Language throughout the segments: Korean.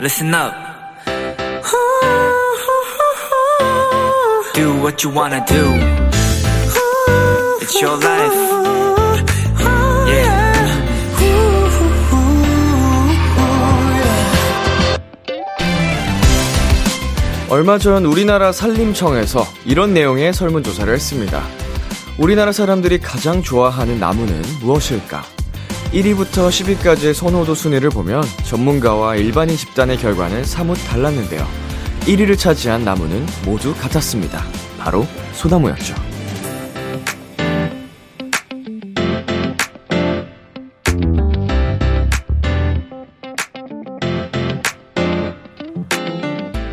listen up. Do what you wanna do. It's your life. Yeah. 얼마 전 우리나라 산림청에서 이런 내용의 설문조사를 했습니다. 우리나라 사람들이 가장 좋아하는 나무는 무엇일까? 1위부터 10위까지의 선호도 순위를 보면 전문가와 일반인 집단의 결과는 사뭇 달랐는데요. 1위를 차지한 나무는 모두 같았습니다. 바로 소나무였죠.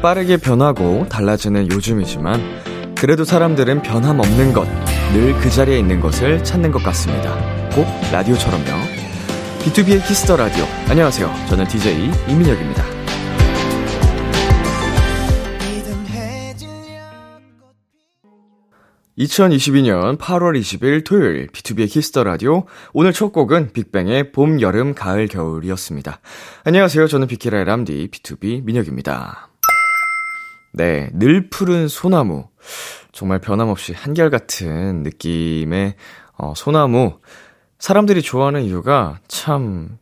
빠르게 변하고 달라지는 요즘이지만 그래도 사람들은 변함없는 것, 늘 그 자리에 있는 것을 찾는 것 같습니다. 꼭 라디오처럼요. B2B의 키스터 라디오. 안녕하세요. 저는 DJ 이민혁입니다. 2022년 8월 20일 토요일 B2B의 키스터 라디오. 오늘 첫 곡은 빅뱅의 봄, 여름, 가을, 겨울이었습니다. 안녕하세요. 저는 비키라의 람디 BTOB 민혁입니다. 네, 늘 푸른 소나무. 정말 변함없이 한결같은 느낌의 어, 소나무. 사람들이 좋아하는 이유가 참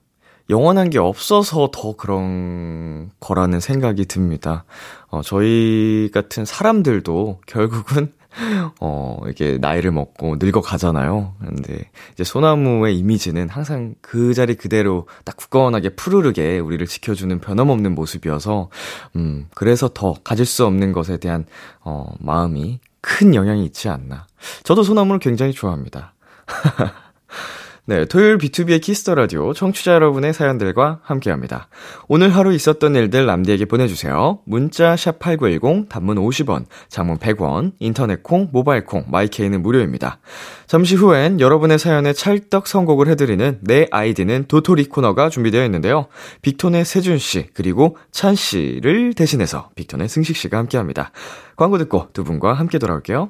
영원한 게 없어서 더 그런 거라는 생각이 듭니다. 어, 저희 같은 사람들도 결국은 어, 이게 나이를 먹고 늙어 가잖아요. 근데 이제 소나무의 이미지는 항상 그 자리 그대로 딱 굳건하게 푸르르게 우리를 지켜주는 변함없는 모습이어서, 음, 그래서 더 가질 수 없는 것에 대한, 어, 마음이 큰 영향이 있지 않나. 저도 소나무를 굉장히 좋아합니다. 네, 토요일 B2B의 키스터 라디오 청취자 여러분의 사연들과 함께합니다. 오늘 하루 있었던 일들 람디에게 보내주세요. 문자 샵 #8910 단문 50원, 장문 100원, 인터넷 콩, 모바일 콩, my K는 무료입니다. 잠시 후엔 여러분의 사연에 찰떡 선곡을 해드리는 내 아이디는 도토리 코너가 준비되어 있는데요. 빅톤의 세준 씨 그리고 찬 씨를 대신해서 빅톤의 승식 씨가 함께합니다. 광고 듣고 두 분과 함께 돌아올게요.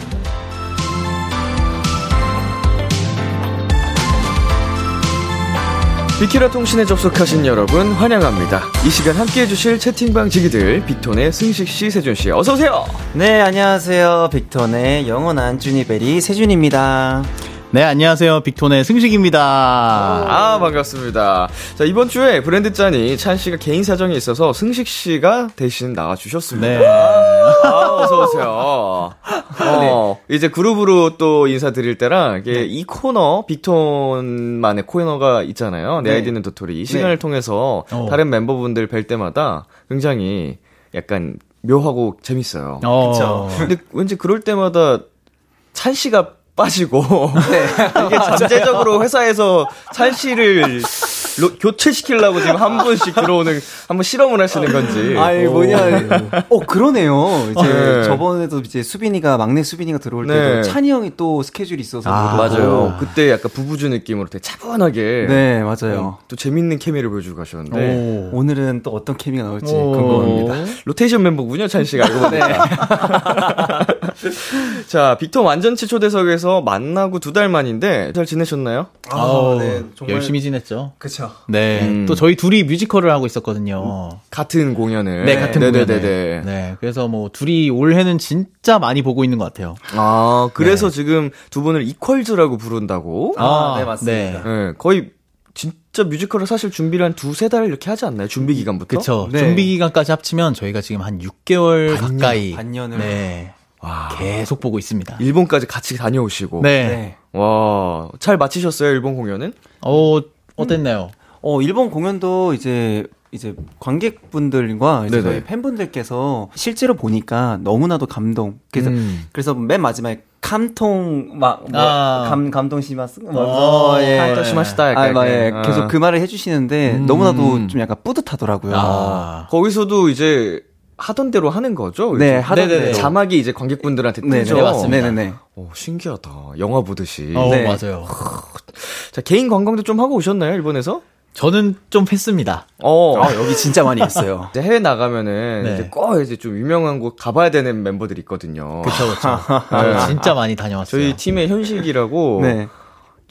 비키라 통신에 접속하신 여러분 환영합니다. 이 시간 함께 해 주실 채팅방 지기들 빅톤의 승식 씨, 세준 씨 어서 오세요. 네, 안녕하세요. 빅톤의 영원한 쭈니베리 세준입니다. 네, 안녕하세요. 빅톤의 승식입니다. 아 반갑습니다. 자 이번 주에 브랜드 짠이 찬 씨가 개인 사정이 있어서 승식 씨가 대신 나와주셨습니다. 네. 아, 어서오세요. 어, 이제 그룹으로 또 인사드릴 때랑, 이게 이 코너, 빅톤만의 코너가 있잖아요. 내 네. 아이디는 도토리. 이 시간을 네. 통해서 어. 다른 멤버분들 뵐 때마다 굉장히 약간 묘하고 재밌어요. 어. 그쵸. 근데 왠지 그럴 때마다 찬 씨가 빠지고 네. 이게 잠재적으로 회사에서 찬 씨를 로- 교체시키려고 지금 한 분씩 들어오는 한번 실험을 하시는 건지. 아이, 뭐냐. 어, 그러네요. 이제 네. 저번에도 이제 수빈이가, 막내 수빈이가 들어올 때도 네. 찬이 형이 또 스케줄이 있어서. 아. 맞아요. 그때 약간 부부주 느낌으로 되게 차분하게 네, 맞아요. 어, 또 재밌는 케미를 보여주고 가셨는데 오. 오늘은 또 어떤 케미가 나올지 오. 궁금합니다. 로테이션 멤버군요, 찬 씨가 알고 네. 보니까. 자, 빅톤 완전체 초대석에서 만나고 두 달 만인데 잘 지내셨나요? 아우, 네, 정말- 열심히 지냈죠. 그쵸. 네. 음. 또 저희 둘이 뮤지컬을 하고 있었거든요. 같은 공연을. 네, 같은 공연에. 네네네네. 네. 그래서 뭐 둘이 올해는 진짜 많이 보고 있는 것 같아요. 아, 그래서 네. 지금 두 분을 이퀄즈라고 부른다고. 아, 네, 맞습니다. 네. 네, 거의 진짜 뮤지컬을 사실 준비를 한 두세 달 이렇게 하지 않나요? 준비 기간부터? 그쵸. 네. 준비 기간까지 합치면 저희가 지금 한 6개월 반년, 가까이. 반년을. 네. 와. 계속 보고 있습니다. 일본까지 같이 다녀오시고. 네. 네. 와, 잘 마치셨어요, 일본 공연은? 어, 어땠나요? 어, 일본 공연도 이제 이제 관객분들과 이제. 저희 팬분들께서 실제로 보니까 너무나도 감동. 그래서 음. 그래서 맨 마지막에 감통 막감 아. 감동 시마스 어, 예. 감동 시마시다, 약간 아, 막, 예. 이렇게. 계속 아. 그 말을 해주시는데 음. 너무나도 좀 약간 뿌듯하더라고요. 아. 거기서도 이제 하던 대로 하는 거죠? 네? 하던 네네네. 대로. 자막이 이제 관객분들한테 네, 뜨죠? 네, 맞습니다. 네네네. 오, 신기하다. 영화 보듯이. 어, 네. 맞아요. 자, 개인 관광도 좀 하고 오셨나요, 일본에서? 저는 좀 했습니다. 어. 아, 여기 진짜 많이 했어요. 이제 해외 나가면은 네. 이제 꼭 이제 좀 유명한 곳 가봐야 되는 멤버들이 있거든요. 그쵸, 그쵸. 진짜 많이 다녀왔어요. 저희 팀의 현식이라고 네.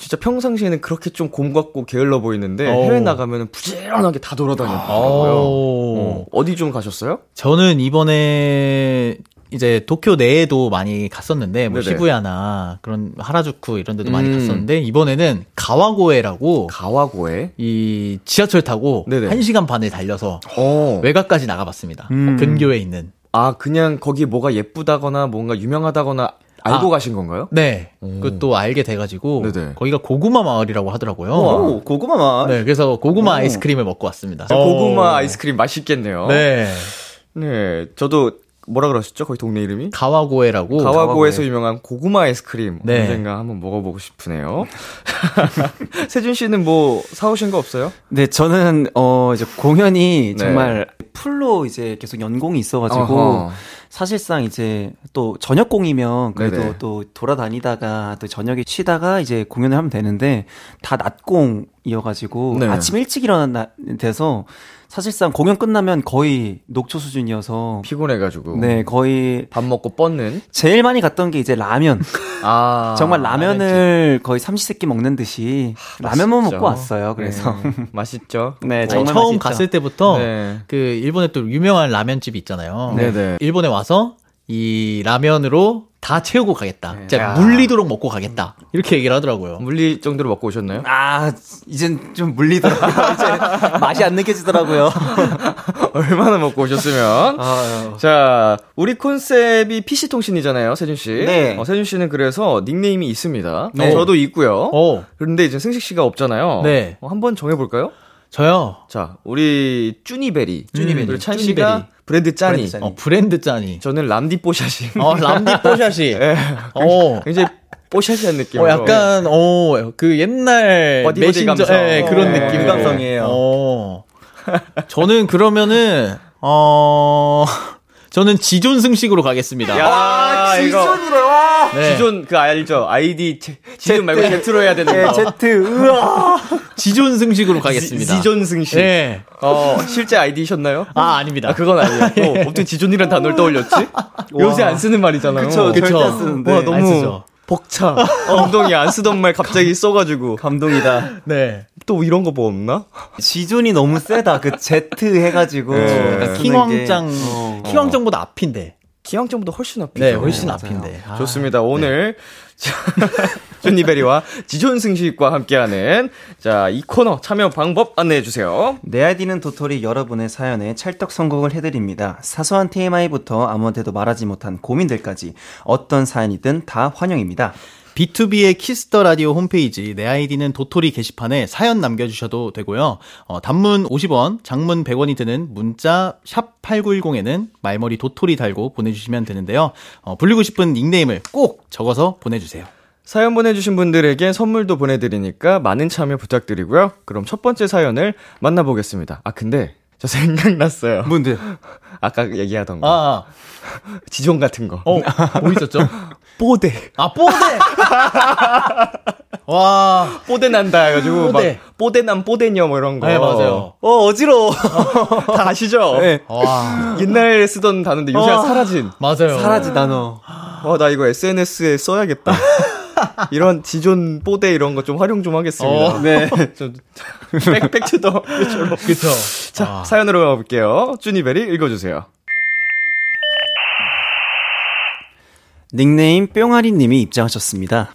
진짜 평상시에는 그렇게 좀 곰같고 게을러 보이는데 오. 해외 나가면은 부지런하게 다 돌아다녔더라고요. 오. 어, 어디 좀 가셨어요? 저는 이번에 이제 도쿄 내에도 많이 갔었는데 뭐 네네. 시부야나 그런 하라주쿠 이런 데도 많이 음. 갔었는데 이번에는 가와고에라고 가와고에. 이 지하철 타고 네네. 1시간 반을 달려서 어. 외곽까지 나가 봤습니다. 음. 근교에 있는. 아, 그냥 거기 뭐가 예쁘다거나 뭔가 유명하다거나 알고 아. 가신 건가요? 네. 오. 그것도 알게 돼가지고 네네. 거기가 고구마 마을이라고 하더라고요. 오, 고구마 맛. 네, 그래서 고구마 오. 아이스크림을 먹고 왔습니다. 저 고구마 아이스크림 맛있겠네요. 네. 네. 저도 뭐라 그러셨죠? 거기 동네 이름이? 가와고에라고. 가와고에서 가와고에. 유명한 고구마 아이스크림 네. 언젠가 한번 먹어보고 싶으네요. 세준 씨는 뭐 사오신 거 없어요? 네, 저는 어 이제 공연이 네. 정말 풀로 이제 계속 연공이 있어가지고 어허. 사실상 이제 또 저녁공이면 그래도 네네. 또 돌아다니다가 또 저녁에 쉬다가 이제 공연을 하면 되는데 다 낮공이어가지고 네. 아침 일찍 일어나 돼서 사실상 공연 끝나면 거의 녹초 수준이어서 피곤해가지고. 네 거의 밥 먹고 뻗는. 제일 많이 갔던 게 이제 라면 아. 정말 라면을 거의 삼시세끼 먹는 듯이 라면만 맛있죠. 먹고 왔어요 그래서 네. 맛있죠. 네, 어, 정말 처음 맛있죠. 갔을 때부터 네. 그 일본에 또 유명한 라면집이 있잖아요. 네네. 일본에 와서 이 라면으로 다 채우고 가겠다. 네. 진짜 야. 물리도록 먹고 가겠다. 이렇게 얘기를 하더라고요. 물리 정도로 먹고 오셨나요? 아, 이젠 좀 물리더라고요. 이제 맛이 안 느껴지더라고요. 얼마나 먹고 오셨으면. 아, 자, 우리 컨셉이 PC통신이잖아요, 세준 씨. 네. 어, 세준 씨는 그래서 닉네임이 있습니다. 네. 저도 있고요. 어, 그런데 이제 승식 씨가 없잖아요. 네. 어, 한번 정해볼까요? 저요. 자, 우리 쭈니베리. 쭈니베리. 그리고 찬. 씨가 브랜드 짜니. 브랜드 짜니. 어, 브랜드 짠이. 저는 람디 뽀샤시. 어, 람디 뽀샤시. 예. 어. 굉장히 뽀샤시한 느낌. 어, 약간, 어, 그 옛날 어디 메신저. 예, 그런 네. 느낌. 감성이에요. 어. 저는 그러면은, 어, 저는 지존 승식으로 가겠습니다. 야, 이거. 와. 네. 지존 그 알죠? 아이디 제, 지존 말고 제트로 해야 되는 네, 거. 제트, 으아. 지존 승식으로 가겠습니다. 지 존 승식. 네. 어, 실제 아이디셨나요? 아, 아닙니다. 아, 그건 아니에요. 어, 어떻게 지존이란 단어를 떠올렸지? 요새 안 쓰는 말이잖아요. 그쵸, 그쵸. 절대 안 쓰는데. 와, 안 너무 쓰죠. 벅차. 엉덩이 안 쓰던 말 갑자기 써가지고. 감동이다. 네. 또 이런 거 뭐 없나? 지존이 너무 세다. 그 제트 해가지고. 네. 게. 킹왕짱, 어. 킹왕짱보다 앞인데. 킹왕짱보다 훨씬 앞이죠. 네, 훨씬 맞아요. 앞인데. 아, 좋습니다. 오늘 쭈니베리와 지존승식과 함께하는 자 이 코너 참여 방법 안내해 주세요. 내 아이디는 도토리 여러분의 사연에 찰떡 선곡을 해드립니다. 사소한 TMI부터 아무한테도 말하지 못한 고민들까지 어떤 사연이든 다 환영입니다. B2B의 키스터 라디오 홈페이지 내 아이디는 도토리 게시판에 사연 남겨주셔도 되고요. 어, 단문 50원, 장문 100원이 드는 문자 샵 8910에는 말머리 도토리 달고 보내주시면 되는데요. 어, 불리고 싶은 닉네임을 꼭 적어서 보내주세요. 사연 보내주신 분들에게 선물도 보내드리니까 많은 참여 부탁드리고요. 그럼 첫 번째 사연을 만나보겠습니다. 아 근데 저 생각났어요. 뭔데? 아까 얘기하던 거 아, 지존 같은 거. 어, 뭐 있었죠? 뽀대. 아, 뽀대! 와, 뽀대 난다 해가지고 뽀대. 막 뽀대남 뽀대녀 뭐 이런 거. 네, 맞아요. 어 어지러워. 다 아시죠? 네. 와, 옛날에 쓰던 단어인데 요새 어. 사라진. 맞아요. 사라지 단어. 어, 나 이거 SNS에 써야겠다. 이런 지존 뽀대 이런 거 좀 활용 좀 하겠습니다. 어. 네. 좀 back, back to the. 그쵸. 자, 아. 사연으로 가볼게요. 쭈니베리 읽어주세요. 닉네임 뿅아리님이 입장하셨습니다.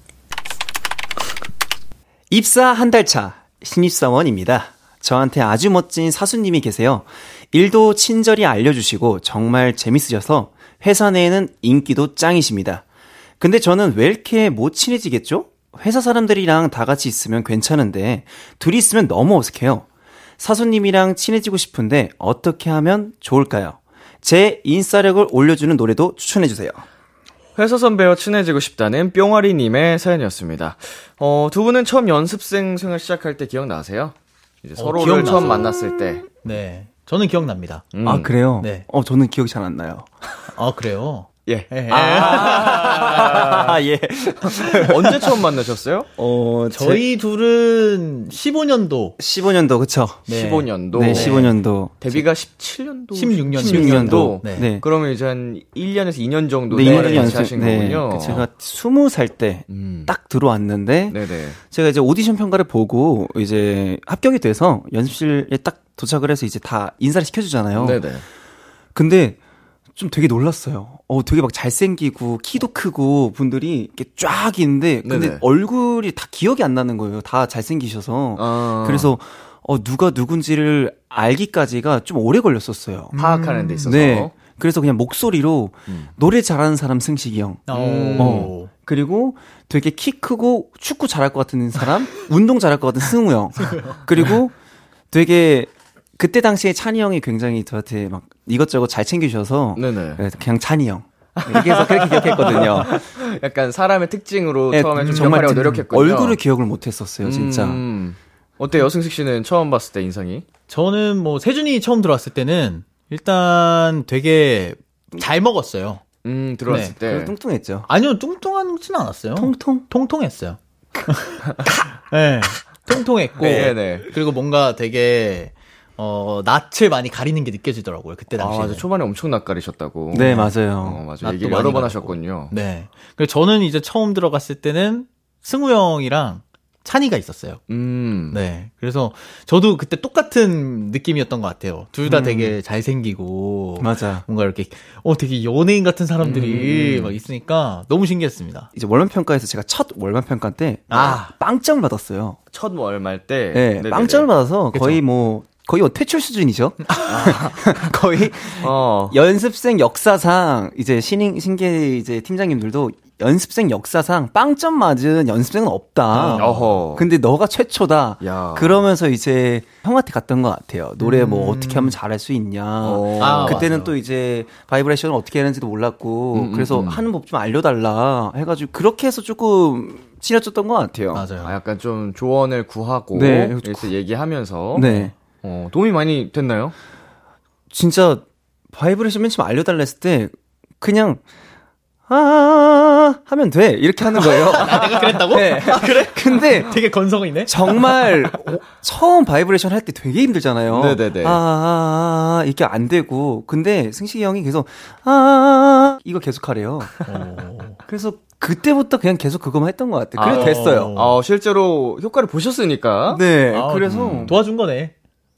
입사 한 달 차. 신입사원입니다. 저한테 아주 멋진 사수님이 계세요. 일도 친절히 알려주시고 정말 재밌으셔서 회사 내에는 인기도 짱이십니다. 근데 저는 왜 이렇게 못 친해지겠죠? 회사 사람들이랑 다 같이 있으면 괜찮은데 둘이 있으면 너무 어색해요. 사수님이랑 친해지고 싶은데 어떻게 하면 좋을까요? 제 인싸력을 올려주는 노래도 추천해주세요. 회사 선배와 친해지고 싶다는 뿅아리님의 사연이었습니다. 어, 두 분은 처음 연습생 생활 시작할 때 기억나세요? 이제 서로를 어. 처음 만났을 때. 네. 저는 기억납니다. 음. 아, 그래요? 네. 어, 저는 기억이 잘 안 나요. 아, 그래요? 예. 예. 아, 예. 언제 처음 만나셨어요? 어, 저희 둘은 15년도, 15년도, 그쵸? 네. 15년도. 네, 15년도. 데뷔가 17년도. 16년도. 16년도. 네. 네. 그러면 이제 한 1년에서 2년 정도 네, 대화를 2년 같이 연습. 하신 네. 거군요. 그 제가 20살 때딱 음. 들어왔는데, 네네. 제가 이제 오디션 평가를 보고 이제 합격이 돼서 연습실에 딱 도착을 해서 이제 다 인사를 시켜주잖아요. 네네. 근데 좀 되게 놀랐어요. 어, 되게 막 잘생기고 키도 크고 분들이 이렇게 쫙 있는데 근데 네네. 얼굴이 다 기억이 안 나는 거예요. 다 잘생기셔서. 아. 그래서 어, 누가 누군지를 알기까지가 좀 오래 걸렸었어요. 파악하는 데 있어서. 네. 그래서 그냥 목소리로 음. 노래 잘하는 사람 승식이 형. 어. 어. 그리고 되게 키 크고 축구 잘할 것 같은 사람, 운동 잘할 것 같은 승우 형. 그리고 되게 그때 당시에 찬이 형이 굉장히 저한테 막 이것저것 잘 챙겨주셔서 네네. 그냥 찬이 형. 이렇게 해서 그렇게 기억했거든요. 약간 사람의 특징으로 네, 처음에 좀 정말 노력했군요. 얼굴을 기억을 못했었어요, 진짜. 음. 어때요, 승식 씨는 처음 봤을 때 인상이? 저는 뭐 세준이 처음 들어왔을 때는 일단 되게 잘 먹었어요. 음, 들어왔을 네, 때. 뚱뚱했죠. 아니요, 뚱뚱하진 않았어요. 통통? 통통했어요. 네, 통통했고 네네. 그리고 뭔가 되게 어 낯을 많이 가리는 게 느껴지더라고요 그때 아, 당시에. 맞아. 초반에 엄청 낯가리셨다고. 네, 어, 맞아요. 맞아. 낯도 얘기를 많이 여러 번. 하셨군요. 네. 그리고 저는 이제 처음 들어갔을 때는 승우 형이랑 찬이가 있었어요. 음. 네. 그래서 저도 그때 똑같은 느낌이었던 것 같아요. 둘다 되게 잘생기고 맞아. 뭔가 이렇게 어 되게 연예인 같은 사람들이 막 있으니까 너무 신기했습니다. 이제 월말 평가에서 제가 첫 월말 평가 때 아. 빵점을 받았어요. 첫 월말 때. 네, 네네네. 빵점을 받아서 거의 뭐 거의 뭐 퇴출 수준이죠. 거의 어. 연습생 역사상 이제 신인 신계 이제 팀장님들도 연습생 역사상 빵점 맞은 연습생은 없다. 어허. 근데 너가 최초다. 야. 그러면서 이제 형한테 갔던 것 같아요. 노래 뭐 어떻게 하면 잘할 수 있냐. 어. 아, 그때는 맞아요. 또 이제 바이브레이션을 어떻게 하는지도 몰랐고 음, 음, 그래서 음. 하는 법 좀 알려달라 해가지고 그렇게 해서 조금 친해졌던 것 같아요. 맞아요. 아, 약간 좀 조언을 구하고. 네. 얘기하면서. 네. 어, 도움이 많이 됐나요? 진짜 바이브레이션 맨 처음 알려달라 했을 때 그냥 아 하면 돼 이렇게 하는 거예요. 내가 그랬다고? 네. 그래? 근데 되게 건성이네. 정말 오- 처음 바이브레이션 할 때 되게 힘들잖아요. 네네네. 아, 아, 아, 이게 안 되고 근데 승식이 형이 계속 아 이거 계속 하래요. 그래서 그때부터 그냥 계속 그거만 했던 것 같아요. 그래 아, 됐어요. 어, 실제로 효과를 보셨으니까. 네, 아, 그래서 음, 도와준 거네.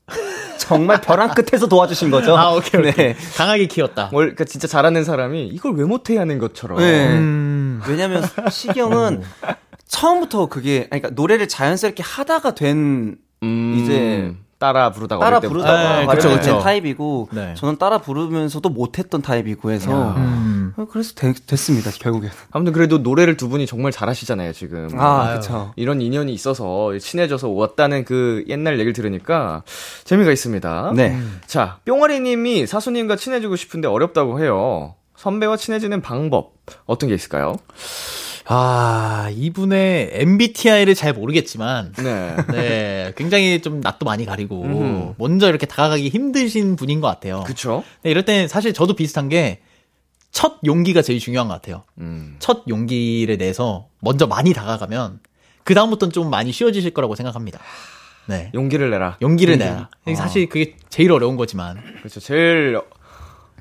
정말 벼랑 끝에서 도와주신 거죠. 아, 오케이, 오케이. 네. 강하게 키웠다. 뭘, 그러니까 진짜 잘하는 사람이 이걸 왜 못해 하는 것처럼. 네. 음. 왜냐면 시경은 처음부터 그게 아니, 그러니까 노래를 자연스럽게 하다가 된 음, 이제 따라 부르다가 따라. 부르다가 네, 그쵸, 된 그쵸. 타입이고 네. 저는 따라 부르면서도 못했던 타입이고 해서 음. 어, 그래서 되- 됐습니다 결국에 아무튼 그래도 노래를 두 분이 정말 잘하시잖아요, 지금. 아. 그쵸 이런 인연이 있어서 친해져서 왔다는 그 옛날 얘기를 들으니까 재미가 있습니다. 네 자, 뿅아리 님이 사수님과 친해지고 싶은데 어렵다고 해요. 선배와 친해지는 방법, 어떤 게 있을까요? 아, 이분의 MBTI를 잘 모르겠지만, 네. 네, 굉장히 좀 낯도 많이 가리고, 음. 먼저 이렇게 다가가기 힘드신 분인 것 같아요. 그쵸? 근데 이럴 땐 사실 저도 비슷한 게, 첫 용기가 제일 중요한 것 같아요. 음. 첫 용기를 내서 먼저 많이 다가가면, 그 다음부터는 좀 많이 쉬워지실 거라고 생각합니다. 네. 용기를 내라. 용기를 내라. 사실 그게 제일 어려운 거지만. 그렇죠. 제일,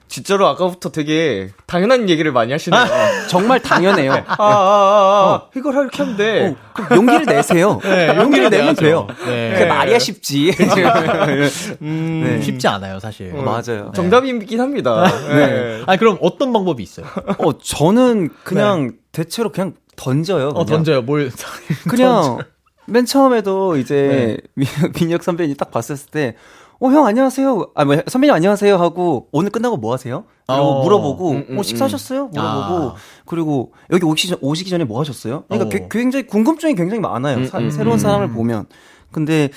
진짜로 아까부터 되게 당연한 얘기를 많이 하시네요. 정말 당연해요 아, 아, 아, 아. 이걸 이렇게 하면 돼. 어, 그럼 용기를 내세요 네, 용기를 내면 내야죠. 돼요 네. 그게 말이야 쉽지 음, 네. 쉽지 않아요, 사실. 맞아요 정답이긴 합니다. 네. 아, 그럼 어떤 방법이 있어요? 어 저는 그냥 대체로 그냥 던져요 어, 그냥. 던져요. 뭘. 그냥 맨 처음에도 이제 민- 민혁 선배님 딱 봤었을 때, 어, 형 안녕하세요. 아, 뭐, 선배님 안녕하세요 하고, 오늘 끝나고 뭐 하세요? 그리고 어. 물어보고, 음, 음, 어, 식사하셨어요? 물어보고, 아. 그리고 여기 오시기, 전, 오시기 전에 뭐 하셨어요? 그러니까 어. 게- 굉장히 궁금증이 굉장히 많아요. 사- 음, 새로운 음. 사람을 보면. 근데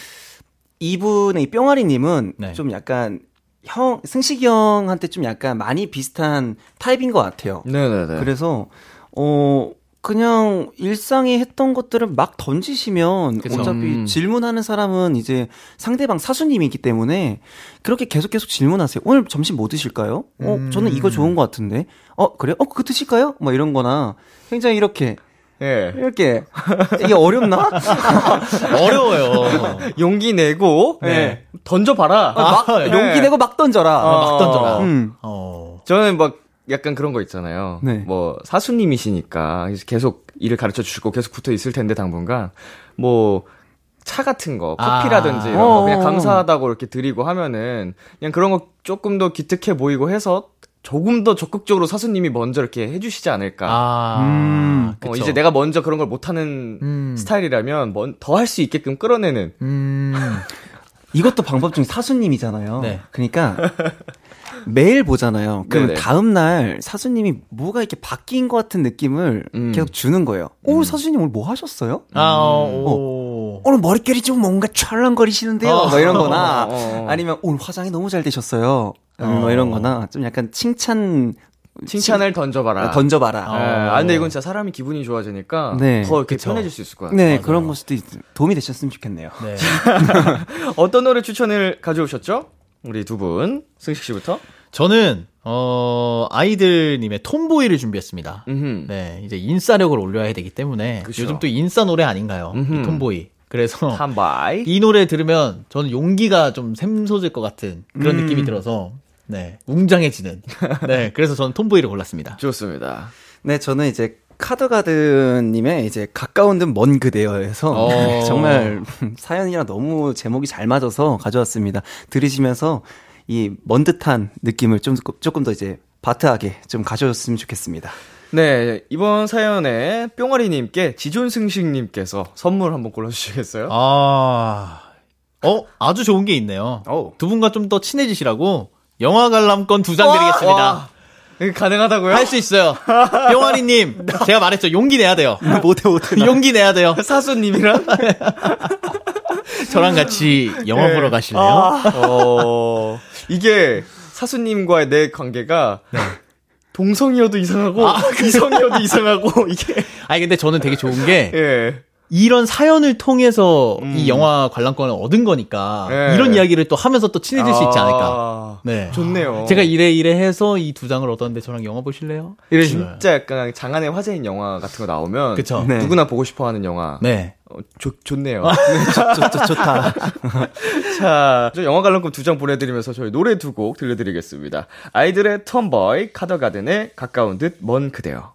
이분의 이 뿅아리님은 네. 좀 약간 형, 승식이 형한테 좀 약간 많이 비슷한 타입인 것 같아요. 네네네. 그래서 어 그냥 일상에 했던 것들을 막 던지시면 그쵸. 어차피 음. 질문하는 사람은 이제 상대방 사수님이기 때문에 그렇게 계속 계속 질문하세요. 오늘 점심 뭐 드실까요? 어 음. 저는 이거 좋은 것 같은데. 어 그래요? 어 그거 드실까요? 뭐 이런 거나 굉장히 이렇게 예. 이렇게 이게 어렵나? 어려워요. 용기 내고 네. 던져봐라. 막 네. 용기 내고 막 던져라. 어. 막 던져라. 음. 어. 저는 막 약간 그런 거 있잖아요. 네. 뭐 사수님이시니까 계속 일을 가르쳐 주시고 계속 붙어 있을 텐데 당분간 뭐 차 같은 거, 커피라든지 아. 이런 거 그냥 어. 감사하다고 이렇게 드리고 하면은 그냥 그런 거 조금 더 기특해 보이고 해서 조금 더 적극적으로 사수님이 먼저 이렇게 해주시지 않을까. 아. 음. 어. 이제 내가 먼저 그런 걸 못하는 음. 스타일이라면 더 할 수 있게끔 끌어내는. 음. 이것도 방법 중에 사수님이잖아요. 네. 그러니까 매일 보잖아요. 그럼. 다음 날 사수님이 뭐가 이렇게 바뀐 것 같은 느낌을 음. 계속 주는 거예요. 오, 사수님 오늘 뭐 하셨어요? 아, 오. 오늘 머릿결이 좀 뭔가 찰랑거리시는데요. 어. 뭐 이런 거나 어, 어. 아니면 오늘 화장이 너무 잘 되셨어요. 어. 뭐 이런 거나 좀 약간 칭찬 칭찬을 던져봐라. 던져봐라. 어. 예, 아, 근데 이건 진짜 사람이 기분이 좋아지니까 네, 더 이렇게 그쵸. 편해질 수 있을 것 같아요. 네, 맞아요. 그런 것도 도움이 되셨으면 좋겠네요. 네. 어떤 노래 추천을 가져오셨죠? 우리 두 분. 승식 씨부터. 저는 어 아이들님의 톰보이를 준비했습니다. 음흠. 네, 이제 인싸력을 올려야 되기 때문에 그쵸. 요즘 또 인싸 노래 아닌가요? 음흠. 이 톰보이. 그래서 한바이. 이 노래 들으면 저는 용기가 좀 샘솟을 것 같은 그런 음. 느낌이 들어서 네 웅장해지는. 네, 그래서 저는 톰보이를 골랐습니다. 좋습니다. 네, 저는 이제 카더가드님의 이제 가까운 듯 먼 그대여에서 어. 정말 사연이랑 너무 제목이 잘 맞아서 가져왔습니다. 들으시면서 이 먼 듯한 느낌을 좀 조금 더 이제 바트하게 좀 가져줬으면 좋겠습니다. 네, 이번 사연에 뿅아리님께 지존승식님께서 선물 한번 골라주시겠어요? 아, 어 아주 좋은 게 있네요. 오. 두 분과 좀 더 친해지시라고 영화 관람권 두 장 드리겠습니다. 와, 이게 가능하다고요? 할 수 있어요. 뿅아리님, 제가 말했죠. 용기 내야 돼요. 못해 못해. 용기 내야 돼요. 사수님이랑? 저랑 같이 영화 네. 보러 가실래요? 아, 어, 이게 사수님과의 내 관계가 동성이어도 이상하고 이성이어도 이상하고 이게 아니 근데 저는 되게 좋은 게 예. 이런 사연을 통해서 음. 이 영화 관람권을 얻은 거니까 네. 이런 이야기를 또 하면서 또 친해질 수 있지 않을까. 아, 네. 좋네요. 제가 이래 이래 해서 이 두 장을 얻었는데 저랑 영화 보실래요? 이러시면. 진짜 약간 장안의 화제인 영화 같은 거 나오면 그쵸. 네. 누구나 보고 싶어 하는 영화. 네. 어, 좋, 좋네요. 좋, 좋, 좋다. 자, 저 영화 관람권 두 장 보내드리면서 저희 노래 두 곡 들려드리겠습니다. 아이들의 톰보이, 카더가든의 가까운 듯 먼 그대여.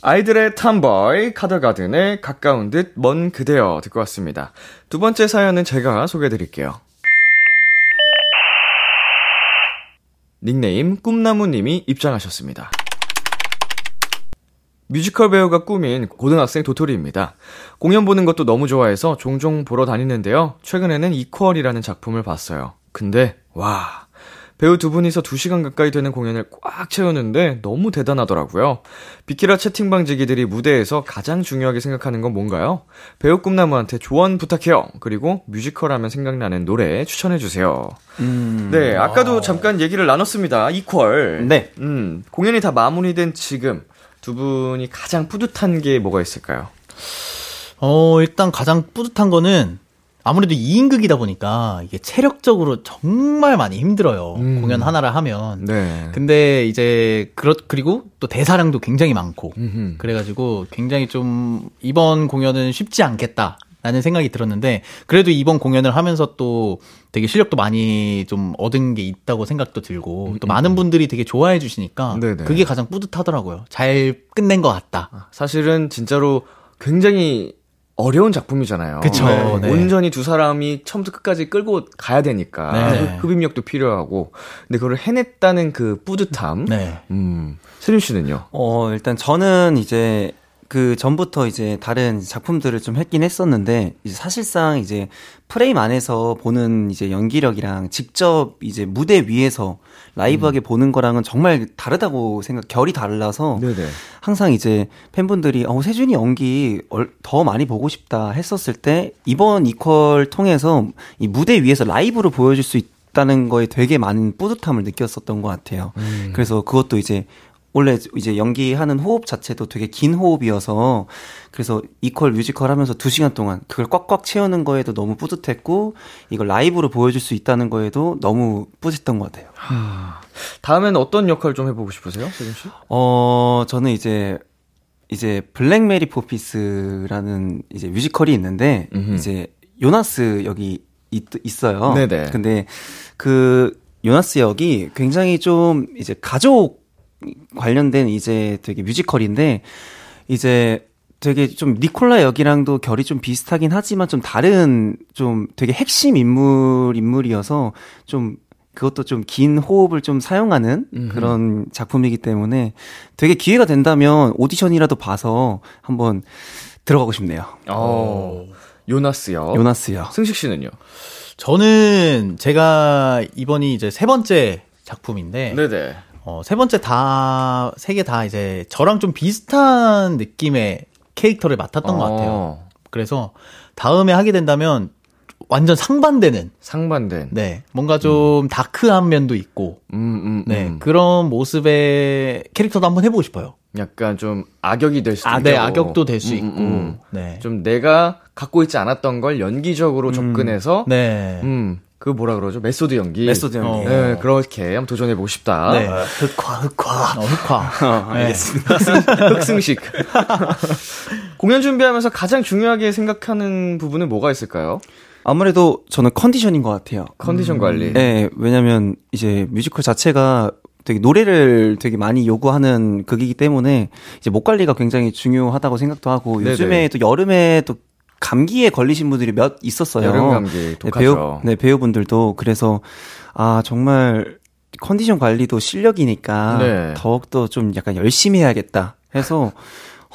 아이들의 탐보이, 카더가든의 가까운 듯 먼 그대여 듣고 왔습니다. 두 번째 사연은 제가 소개해 드릴게요. 닉네임 꿈나무님이 입장하셨습니다. 뮤지컬 배우가 꿈인 고등학생 도토리입니다. 공연 보는 것도 너무 좋아해서 종종 보러 다니는데요. 최근에는 이퀄이라는 작품을 봤어요. 근데, 와. 배우 두 분이서 두 시간 가까이 되는 공연을 꽉 채우는데 너무 대단하더라고요. 비키라 채팅방 지기들이 무대에서 가장 중요하게 생각하는 건 뭔가요? 배우 꿈나무한테 조언 부탁해요. 그리고 뮤지컬 하면 생각나는 노래 추천해주세요. 음. 네, 아까도 잠깐 얘기를 나눴습니다. 이퀄. 네. 음, 공연이 다 마무리된 지금 두 분이 가장 뿌듯한 게 뭐가 있을까요? 어, 일단 가장 뿌듯한 거는 아무래도 2인극이다 보니까 이게 체력적으로 정말 많이 힘들어요. 음. 공연 하나를 하면. 네. 근데 이제 그렇 그리고 또 대사량도 굉장히 많고 음흠. 그래가지고 굉장히 좀 이번 공연은 쉽지 않겠다 라는 생각이 들었는데 그래도 이번 공연을 하면서 또 되게 실력도 많이 좀 얻은 게 있다고 생각도 들고 또 많은 분들이 되게 좋아해 주시니까 음, 네네. 그게 가장 뿌듯하더라고요. 잘 끝낸 것 같다. 사실은 진짜로 굉장히 어려운 작품이잖아요. 그쵸, 네. 온전히 두 사람이 처음부터 끝까지 끌고 가야 되니까 네. 흡- 흡입력도 필요하고 근데 그걸 해냈다는 그 뿌듯함. 네. 음. 세준 씨는요? 어, 일단 저는 이제 그 전부터 이제 다른 작품들을 좀 했긴 했었는데 이제 사실상 이제 프레임 안에서 보는 이제 연기력이랑 직접 이제 무대 위에서 라이브하게 보는 거랑은 정말 다르다고 생각 결이 달라서 네네. 항상 이제 팬분들이 어 세준이 연기 얼- 더 많이 보고 싶다 했었을 때 이번 이퀄 통해서 이 무대 위에서 라이브로 보여줄 수 있 다는 거에 되게 많은 뿌듯함을 느꼈었던 것 같아요. 그래서 그것도 이제 원래 이제 연기하는 호흡 자체도 되게 긴 호흡이어서 그래서 이퀄 뮤지컬 하면서 두 시간 동안 그걸 꽉꽉 채우는 거에도 너무 뿌듯했고 이걸 라이브로 보여줄 수 있다는 거에도 너무 뿌듯했던 것 같아요. 다음에는 어떤 역할 좀 해보고 싶으세요, 세준 씨? 어, 저는 이제, 이제, 블랙 메리 포피스라는 이제 뮤지컬이 있는데, 음흠. 이제, 요나스 역이 있, 있어요. 네네. 근데 그, 요나스 역이 굉장히 좀 이제 가족 관련된 이제 되게 뮤지컬인데, 이제 되게 좀 니콜라 역이랑도 결이 좀 비슷하긴 하지만 좀 다른 좀 되게 핵심 인물 인물이어서 좀 그것도 좀 긴 호흡을 좀 사용하는 그런 작품이기 때문에 되게 기회가 된다면 오디션이라도 봐서 한번 들어가고 싶네요. 어, 요나스요. 요나스요. 승식 씨는요? 저는 제가 이번이 이제 세 번째 작품인데 네네. 어, 세 번째 다, 세 개 다 이제 저랑 좀 비슷한 느낌의 캐릭터를 맡았던 것 같아요. 어, 그래서 다음에 하게 된다면 완전 상반되는, 상반된. 네, 뭔가 좀 다크한 면도 있고, 음, 음, 네, 음. 그런 모습의 캐릭터도 한번 해보고 싶어요. 약간 좀 악역이 될 수도 아, 있고. 네, 악역도 될수 음, 있고, 음, 음. 네. 좀 내가 갖고 있지 않았던 걸 연기적으로 접근해서 네. 음, 그 뭐라 그러죠? 메소드 연기. 메소드 연기. 어. 네, 그렇게 한번 도전해 보고 싶다. 네. 흑화, 흑화. 어, 흑화. 네. 흑승식. 공연 준비하면서 가장 중요하게 생각하는 부분은 뭐가 있을까요? 아무래도 저는 컨디션인 것 같아요. 컨디션 관리. 네, 왜냐면 이제 뮤지컬 자체가 되게 노래를 되게 많이 요구하는 극이기 때문에 이제 목 관리가 굉장히 중요하다고 생각도 하고 네네. 요즘에 또 여름에 또 감기에 걸리신 분들이 몇 있었어요. 여름 감기 네, 독하죠. 배우, 네, 배우분들도 그래서 아 정말 컨디션 관리도 실력이니까 네. 더욱더 좀 약간 열심히 해야겠다 해서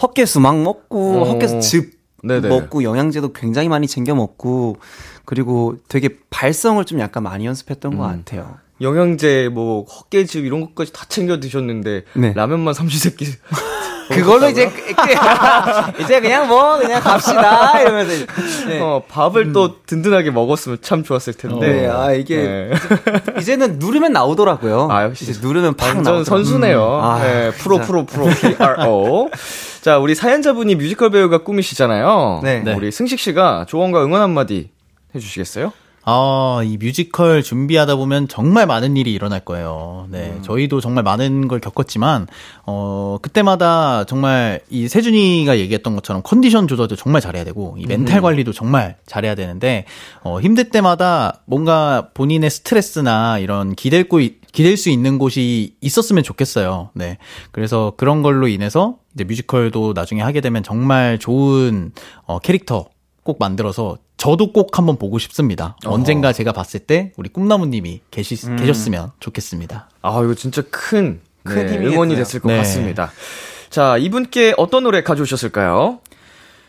헛개수 막 먹고 어. 헛개수 즙 네네. 먹고 영양제도 굉장히 많이 챙겨 먹고 그리고 되게 발성을 좀 약간 많이 연습했던 음. 것 같아요. 영양제, 뭐, 헛개즙 이런 것까지 다 챙겨 드셨는데, 네. 라면만 삼시세끼. 그걸로 이제 이제 그냥 뭐 그냥 갑시다 이러면서 네. 어, 밥을 또 든든하게 먹었으면 참 좋았을 텐데. 네, 아 이게 네. 이제 는 누르면 나오더라고요. 아, 역시 이제 누르면 팍 완전 나오더라고요. 선수네요. 음. 아, 네, 프로. 프로, 프로, PRO. 자, 우리 사연자분이 뮤지컬 배우가 꿈이시잖아요. 네. 네. 우리 승식 씨가 조언과 응원 한마디 해주시겠어요? 아, 이 뮤지컬 준비하다 보면 정말 많은 일이 일어날 거예요. 네. 저희도 정말 많은 걸 겪었지만, 어, 그때마다 정말 이 세준이가 얘기했던 것처럼 컨디션 조절도 정말 잘해야 되고, 이 멘탈 관리도 정말 잘해야 되는데, 어, 힘들 때마다 뭔가 본인의 스트레스나 이런 기댈 곳, 기댈 수 있는 곳이 있었으면 좋겠어요. 네. 그래서 그런 걸로 인해서 이제 뮤지컬도 나중에 하게 되면 정말 좋은 어, 캐릭터 꼭 만들어서 저도 꼭 한번 보고 싶습니다. 언젠가 제가 봤을 때 우리 꿈나무님이 계시, 계셨으면 좋겠습니다. 아, 이거 진짜 큰, 큰 네. 응원이 됐을 것 네. 같습니다. 자, 이분께 어떤 노래 가져오셨을까요?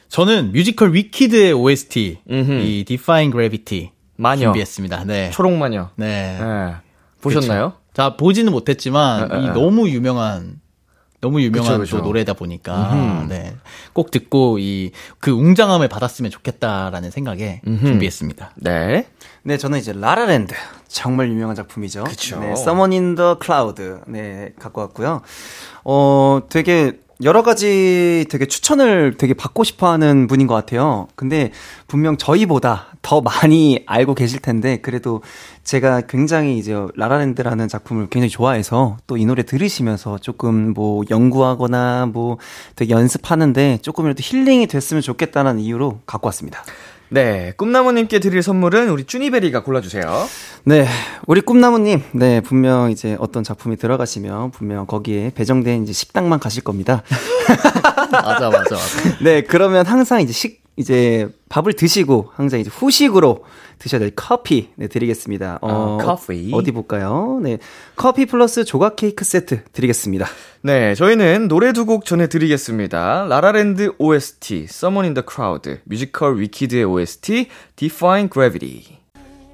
저는 뮤지컬 위키드의 OST, 음흠. 이 Defying Gravity 마녀. 준비했습니다. 네. 초록 마녀. 네. 네. 보셨나요? 자, 보지는 못했지만 이 에. 너무 유명한 너무 유명한 그쵸, 그쵸. 또 노래다 보니까 네. 꼭 듣고 이 그 웅장함을 받았으면 좋겠다라는 생각에 준비했습니다. 네. 네, 저는 이제 라라랜드 정말 유명한 작품이죠. 그쵸. 네, Someone in the Crowd 네 갖고 왔고요. 어, 되게 여러 가지 되게 추천을 되게 받고 싶어 하는 분인 것 같아요. 근데 분명 저희보다 더 많이 알고 계실 텐데 그래도 제가 굉장히 이제 라라랜드라는 작품을 굉장히 좋아해서 또 이 노래 들으시면서 조금 뭐 연구하거나 뭐 되게 연습하는데 조금이라도 힐링이 됐으면 좋겠다는 이유로 갖고 왔습니다. 네. 꿈나무님께 드릴 선물은 우리 쭈니베리가 골라주세요. 네, 우리 꿈나무님, 네 분명 이제 어떤 작품이 들어가시면 분명 거기에 배정된 이제 식당만 가실 겁니다. 맞아, 맞아, 맞아. 네, 그러면 항상 이제 식 이제 밥을 드시고 항상 이제 후식으로 드셔야 될 커피 네, 드리겠습니다. 아, 커피. 어디 볼까요? 네. 커피 플러스 조각 케이크 세트 드리겠습니다. 네, 저희는 노래 두 곡 전해드리겠습니다. 라라랜드 OST, Someone in the Crowd, 뮤지컬 위키드의 OST, Defying Gravity.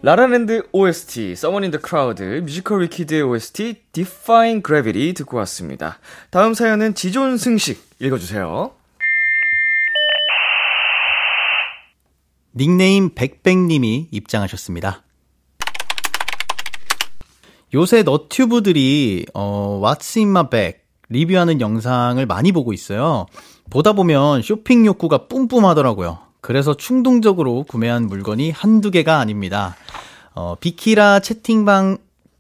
라라랜드 OST, Someone in the Crowd, 뮤지컬 위키드의 OST, Defying Gravity 듣고 왔습니다. 다음 사연은 지존 승식 읽어주세요. 닉네임 백백님이 입장하셨습니다. 요새 너튜브들이 어, What's in my bag 리뷰하는 영상을 많이 보고 있어요. 보다 보면 쇼핑 욕구가 뿜뿜하더라고요. 그래서 충동적으로 구매한 물건이 한두 개가 아닙니다. 어, 비키라 채팅방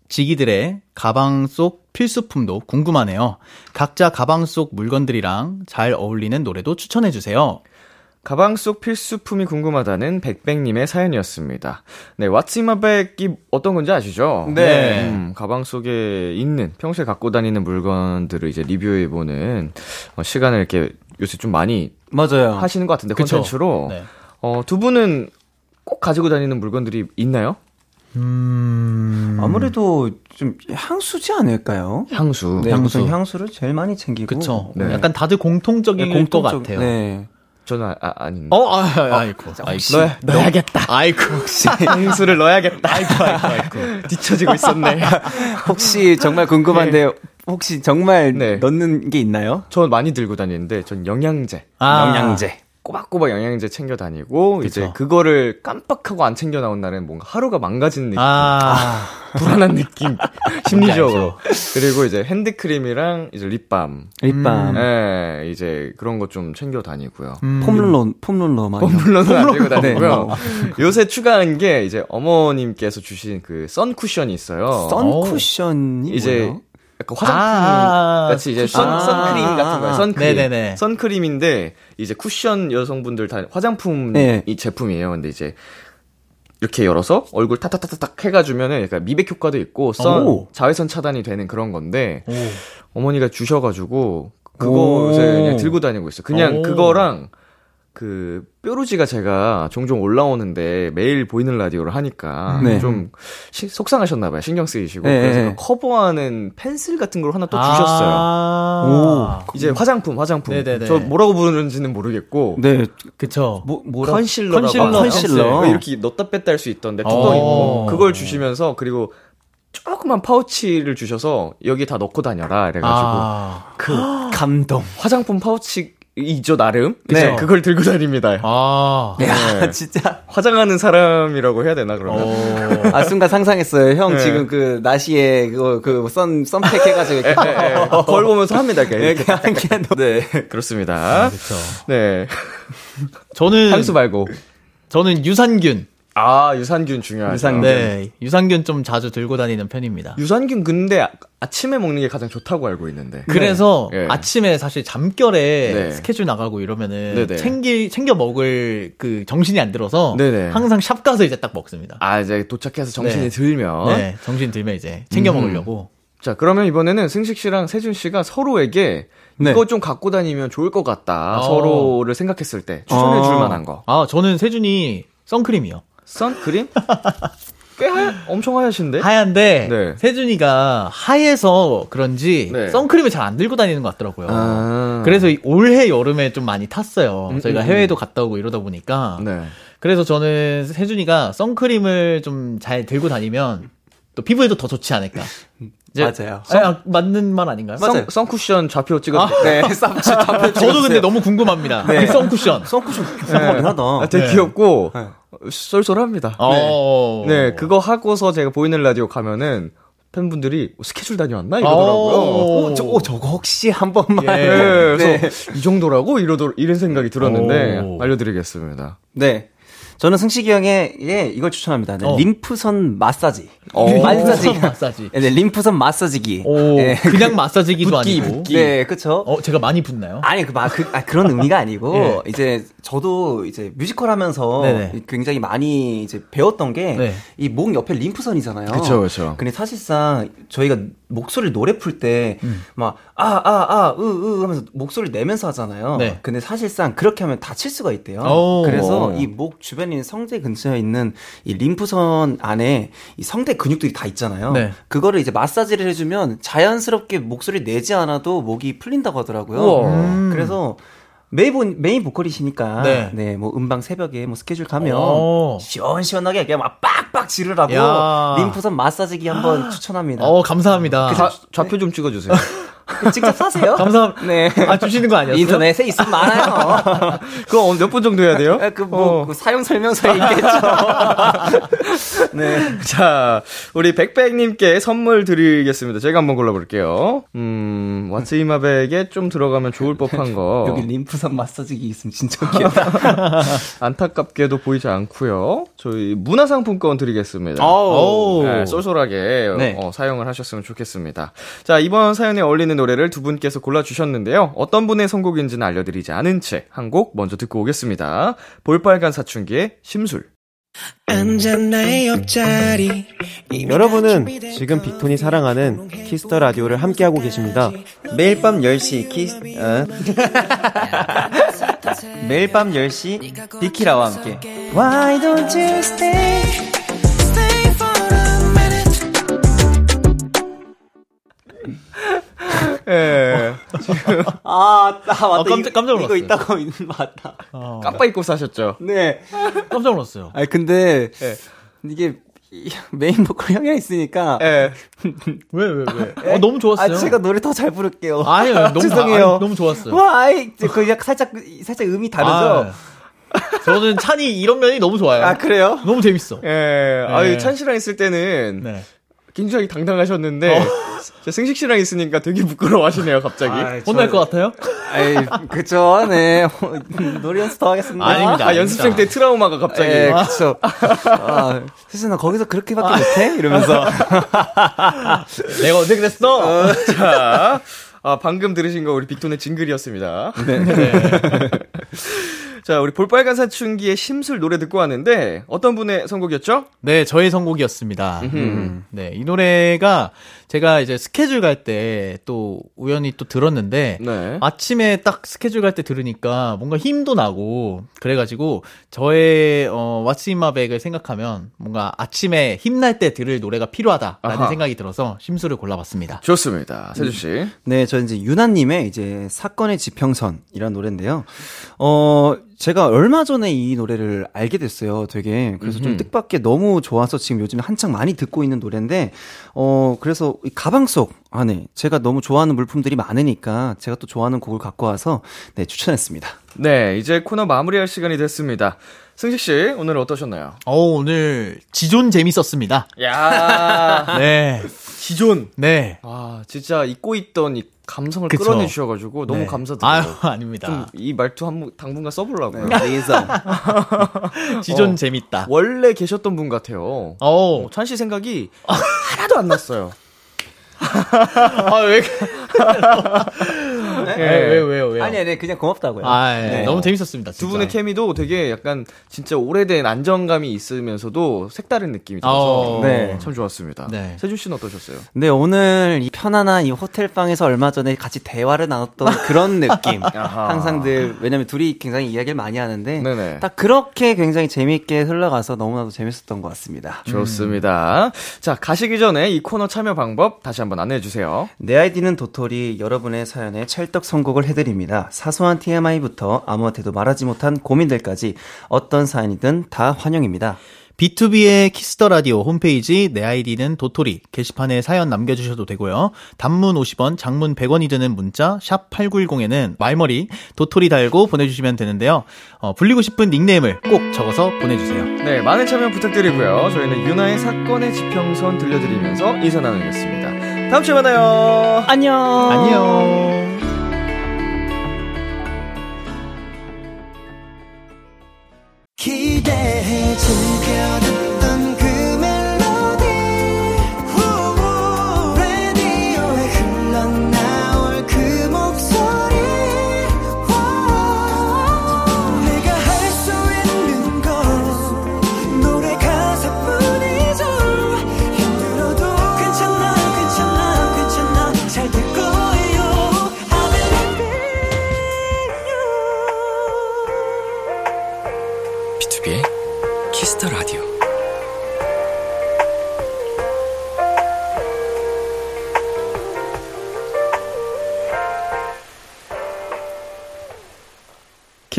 지기들의 가방 속 필수품도 궁금하네요. 각자 가방 속 물건들이랑 잘 어울리는 노래도 추천해주세요. 가방 속 필수품이 궁금하다는 백백님의 사연이었습니다. 네, What's in my bag이 어떤 건지 아시죠? 네. 음, 가방 속에 있는, 평소에 갖고 다니는 물건들을 이제 리뷰해보는 어, 시간을 이렇게 요새 좀 많이 맞아요. 하시는 것 같은데, 그쵸. 콘텐츠로. 네. 어, 두 분은 꼭 가지고 다니는 물건들이 있나요? 아무래도 좀 향수지 않을까요? 향수. 네, 향수. 향수. 향수를 제일 많이 챙기고. 그쵸. 네. 약간 다들 공통적인 네, 것 공통적- 같아요. 네. 저는 아, 아, 아닌데. 어, 아, 아, 아이고. 아이고. 넣어야, 넣어야겠다. 아이고. 혹시. 향수를 넣어야겠다. 아이고, 아이고, 아이고. 뒤처지고 있었네. 혹시 정말 궁금한데 혹시 정말 네. 넣는 게 있나요? 저 많이 들고 다니는데, 전 영양제. 아. 영양제. 꼬박꼬박 영양제 챙겨 다니고 이제 그거를 깜빡하고 안 챙겨 나온 날은 뭔가 하루가 망가지는 느낌, 아. 불안한 느낌, 심리적으로. 그리고 이제 핸드크림이랑 이제 립밤, 립밤. 예, 이제 그런 거 좀 챙겨 다니고요. 폼롤러, 폼롤러 많이. 폼롤러는 안 들고 다니고요. 네. 요새 추가한 게 이제 어머님께서 주신 그 선 쿠션이 있어요. 선쿠션이 이제 뭐예요? 약간 화장품 아, 같이 이제 선, 쿠션. 선크림 아, 같은 거예요. 아, 선크림. 네네네. 선크림인데 이제 쿠션 여성분들 다 화장품 네. 이 제품이에요. 근데 이제 이렇게 열어서 얼굴 타타타타탁 해가주면은 약간 미백 효과도 있고 선 오. 자외선 차단이 되는 그런 건데 오. 어머니가 주셔가지고 그거 오. 요새 그냥 들고 다니고 있어요. 그냥 오. 그거랑 그 뾰루지가 제가 종종 올라오는데 매일 보이는 라디오를 하니까 네. 좀 시- 속상하셨나봐요. 신경 쓰이시고 네, 그래서 네. 그 커버하는 펜슬 같은 걸 하나 또 주셨어요. 아. 이제 화장품, 화장품. 네네네. 저 뭐라고 부르는지는 모르겠고. 네. 그쵸. 뭐 뭐라 컨실러라고. 컨실러. 컨실러. 왜 이렇게 넣었다 뺐다 할 수 있던데 뚜껑 어. 있고 그걸 주시면서 그리고 조그만 파우치를 주셔서 여기 다 넣고 다녀라 이래가지고 아. 그 감동. 화장품 파우치 이죠 나름 네. 네 그걸 들고 다닙니다. 아. 네. 야, 진짜. 화장하는 사람이라고 해야 되나 그러면? 어. 아, 순간 상상했어요. 형 네. 지금 그 나시에 그거 그 선, 선팩 해가지고 이렇게. 예, 예. 거울 보면서 합니다. 이렇게. 너무- 네. 그렇습니다. 그쵸. 네. 저는, 향수 말고. 저는 유산균. 아 유산균 중요하죠. 유산균. 네. 유산균 좀 자주 들고 다니는 편입니다. 유산균 근데 아, 아침에 먹는 게 가장 좋다고 알고 있는데. 그래서 네. 아침에 사실 잠결에 네. 스케줄 나가고 이러면은 네네. 챙기 챙겨 먹을 그 정신이 안 들어서 네네. 항상 샵 가서 이제 딱 먹습니다. 아 이제 도착해서 정신이 네. 들면. 네, 정신 들면 이제 챙겨 음. 먹으려고. 자 그러면 이번에는 승식 씨랑 세준 씨가 서로에게 네. 이거 좀 갖고 다니면 좋을 것 같다. 어. 서로를 생각했을 때 추천해 줄 어. 만한 거. 아, 저는 세준이 선크림이요. 선크림? 꽤 하얗, 엄청 하얗신데? 하얀데 네. 세준이가 하얘서 그런지 네. 선크림을 잘 안 들고 다니는 것 같더라고요. 아. 그래서 이 올해 여름에 좀 많이 탔어요. 음, 저희가 음, 해외도 갔다 오고 이러다 보니까. 네. 그래서 저는 세준이가 선크림을 좀 잘 들고 다니면 또 피부에도 더 좋지 않을까. 맞아요. 아니, 아, 맞는 말 아닌가요? 맞아요. 선, 선쿠션 좌표 찍어도 네, 쌉, 쌉, 저도 근데 너무 궁금합니다. 네. 이 선쿠션. 선쿠션 비싼 거긴 하다. 아, 되게 네. 귀엽고 쏠쏠합니다. 어. 네, 그거 하고서 제가 보이는 라디오 가면은 팬분들이 어, 스케줄 다녀왔나 어. 이러더라고요. 어, 저, 어, 저거 혹시 한 번만. 예. 네, 네. 그래서 이 정도라고 이러더 이런 생각이 들었는데 오. 알려드리겠습니다. 네. 저는 승식이 형에게 이걸 추천합니다. 네, 어. 림프선 마사지. 어. 마사지. 마사지. 네, 림프선 마사지기. 오, 네. 그냥 마사지기도 붓기, 아니고. 붓기. 네, 그쵸. 어, 제가 많이 붓나요? 아니, 그, 막, 그, 아, 그런 의미가 아니고, 예. 이제, 저도 이제 뮤지컬 하면서 네네. 굉장히 많이 이제 배웠던 게, 네. 이 목 옆에 림프선이잖아요. 그쵸, 그쵸. 근데 사실상 저희가 목소리를 노래 풀 때 막 아 아 아으으 하면서 목소리를 내면서 하잖아요. 네. 근데 사실상 그렇게 하면 다칠 수가 있대요. 오. 그래서 이 목 주변에 있는 성대 근처에 있는 이 림프선 안에 이 성대 근육들이 다 있잖아요. 네. 그거를 이제 마사지를 해주면 자연스럽게 목소리 내지 않아도 목이 풀린다고 하더라고요. 음. 그래서 메인, 보- 메인 보컬이시니까 네. 네. 뭐 음방 새벽에 뭐 스케줄 가면 오. 시원시원하게 그냥 막 빡빡 지르라고 야. 림프선 마사지기 한번 추천합니다. 어, 감사합니다. 좌, 좌표 좀 찍어 주세요. 직접 사세요? 감사합니다. 네. 아, 주시는 거 아니었어요? 인터넷에 있으면 많아요. 그거 몇 분 정도 해야 돼요? 그 뭐, 어. 그 사용 설명서에 있겠죠. 네. 자, 우리 백백님께 선물 드리겠습니다. 제가 한번 골라볼게요. 음, 왓츠이마백에 좀 들어가면 좋을 법한 거. 여기 림프선 마사지기 있으면 진짜 좋겠다. 안타깝게도 보이지 않고요. 저희 문화상품권 드리겠습니다. 어우. 네, 쏠쏠하게 네. 어, 사용을 하셨으면 좋겠습니다. 자, 이번 사연에 어울리는 노래를 두 분께서 골라주셨는데요. 어떤 분의 선곡인지는 알려드리지 않은 채 한 곡 먼저 듣고 오겠습니다. 볼빨간 사춘기의 심술. 여러분은 지금 빅톤이 사랑하는 키스 더 라디오를 함께하고 계십니다. 매일 밤 10시 키스, 어? 매일 밤 10시 비키라와 함께. 예. 아, 나 맞다. 아, 깜짝- 깜짝 이거 놀랐어요. 있다고, 맞다. 어, 깜빡 잊고 사셨죠? 네. 깜짝 놀랐어요. 아니, 근데, 예. 이게, 이- 메인 보컬 형이랑 있으니까. 예. 왜, 왜, 왜? 어, 너무 좋았어요. 아, 제가 노래 더 잘 부를게요. 아니요, 너무, 죄송해요. 아니, 너무 좋았어요. 와이, 그, 약간 살짝, 살짝 음이 다르죠? 아, 저는 찬이 이런 면이 너무 좋아요. 아, 그래요? 너무 재밌어. 예. 아유, 찬 씨랑 있을 때는 네. 굉장히 당당하셨는데, 저 승식 씨랑 있으니까 되게 부끄러워 하시네요, 갑자기. 혼날 것 같아요? 아이, 그쵸, 네. 노래 연습 더 하겠습니다. 아닙니다. 아, 연습생 때 트라우마가 갑자기. 예, 그쵸. 아, 나 거기서 그렇게밖에 못해? 이러면서. 내가 언제 그랬어? 자, 아, 방금 들으신 거 우리 빅톤의 징글이었습니다. 네. 자, 우리 볼빨간 사춘기의 심술 노래 듣고 왔는데, 어떤 분의 선곡이었죠? 네, 저의 선곡이었습니다. 음, 네, 이 노래가 제가 이제 스케줄 갈 때 또 우연히 또 들었는데 네. 아침에 딱 스케줄 갈 때 들으니까 뭔가 힘도 나고 그래가지고 저의 어 왓츠인마백을 생각하면 뭔가 아침에 힘날 때 들을 노래가 필요하다라는 아하. 생각이 들어서 심수를 골라봤습니다. 좋습니다. 세주씨. 네, 저 이제 유나님의 이제 사건의 지평선이라는 노래인데요. 어, 제가 얼마 전에 이 노래를 알게 됐어요. 되게. 그래서 좀 뜻밖의 너무 좋아서 지금 요즘에 한창 많이 듣고 있는 노래인데, 어, 그래서 이 가방 속 안에 제가 너무 좋아하는 물품들이 많으니까 제가 또 좋아하는 곡을 갖고 와서 네, 추천했습니다. 네, 이제 코너 마무리할 시간이 됐습니다. 승식 씨, 오늘 어떠셨나요? 어 오늘 지존 재밌었습니다. 야 네, 기존. 네. 아, 진짜 잊고 있던 이 감성을 그쵸. 끌어내 주셔가지고 너무 네. 감사드려요. 아유, 아닙니다. 좀이 말투 한 번, 당분간 써보려고요. 리에서. 지존 어. 재밌다. 원래 계셨던 분 같아요. 어, 찬 씨 생각이 하나도 안 났어요. 아, 왜, 예. 왜, 왜, 왜요, 왜요? 아니, 아니, 그냥 고맙다고요. 아, 예. 네. 너무 재밌었습니다. 두 진짜. 분의 케미도 되게 약간 진짜 오래된 안정감이 있으면서도 색다른 느낌이 들어서 어. 네. 참 좋았습니다. 네. 세준 씨는 어떠셨어요? 네, 오늘 이 편안한 이 호텔방에서 얼마 전에 같이 대화를 나눴던 그런 느낌. 항상 늘, 왜냐면 둘이 굉장히 이야기를 많이 하는데. 네네. 딱 그렇게 굉장히 재밌게 흘러가서 너무나도 재밌었던 것 같습니다. 좋습니다. 자, 가시기 전에 이 코너 참여 방법 다시 한번 안내해 주세요. 내 아이디는 도토리 여러분의 사연에 찰떡 선곡을 해드립니다. 사소한 TMI부터 아무한테도 말하지 못한 고민들까지 어떤 사연이든 다 환영입니다. BTOB의 키스 더 라디오 홈페이지 내 아이디는 도토리 게시판에 사연 남겨주셔도 되고요. 단문 50원, 장문 100원이 드는 문자 샵 #8910에는 말머리 도토리 달고 보내주시면 되는데요. 어, 불리고 싶은 닉네임을 꼭 적어서 보내주세요. 네, 많은 참여 부탁드리고요. 저희는 유나의 사건의 지평선 들려드리면서 인사 나누겠습니다. 다음 주에 만나요. 안녕! 안녕. 기대해 즐겨듣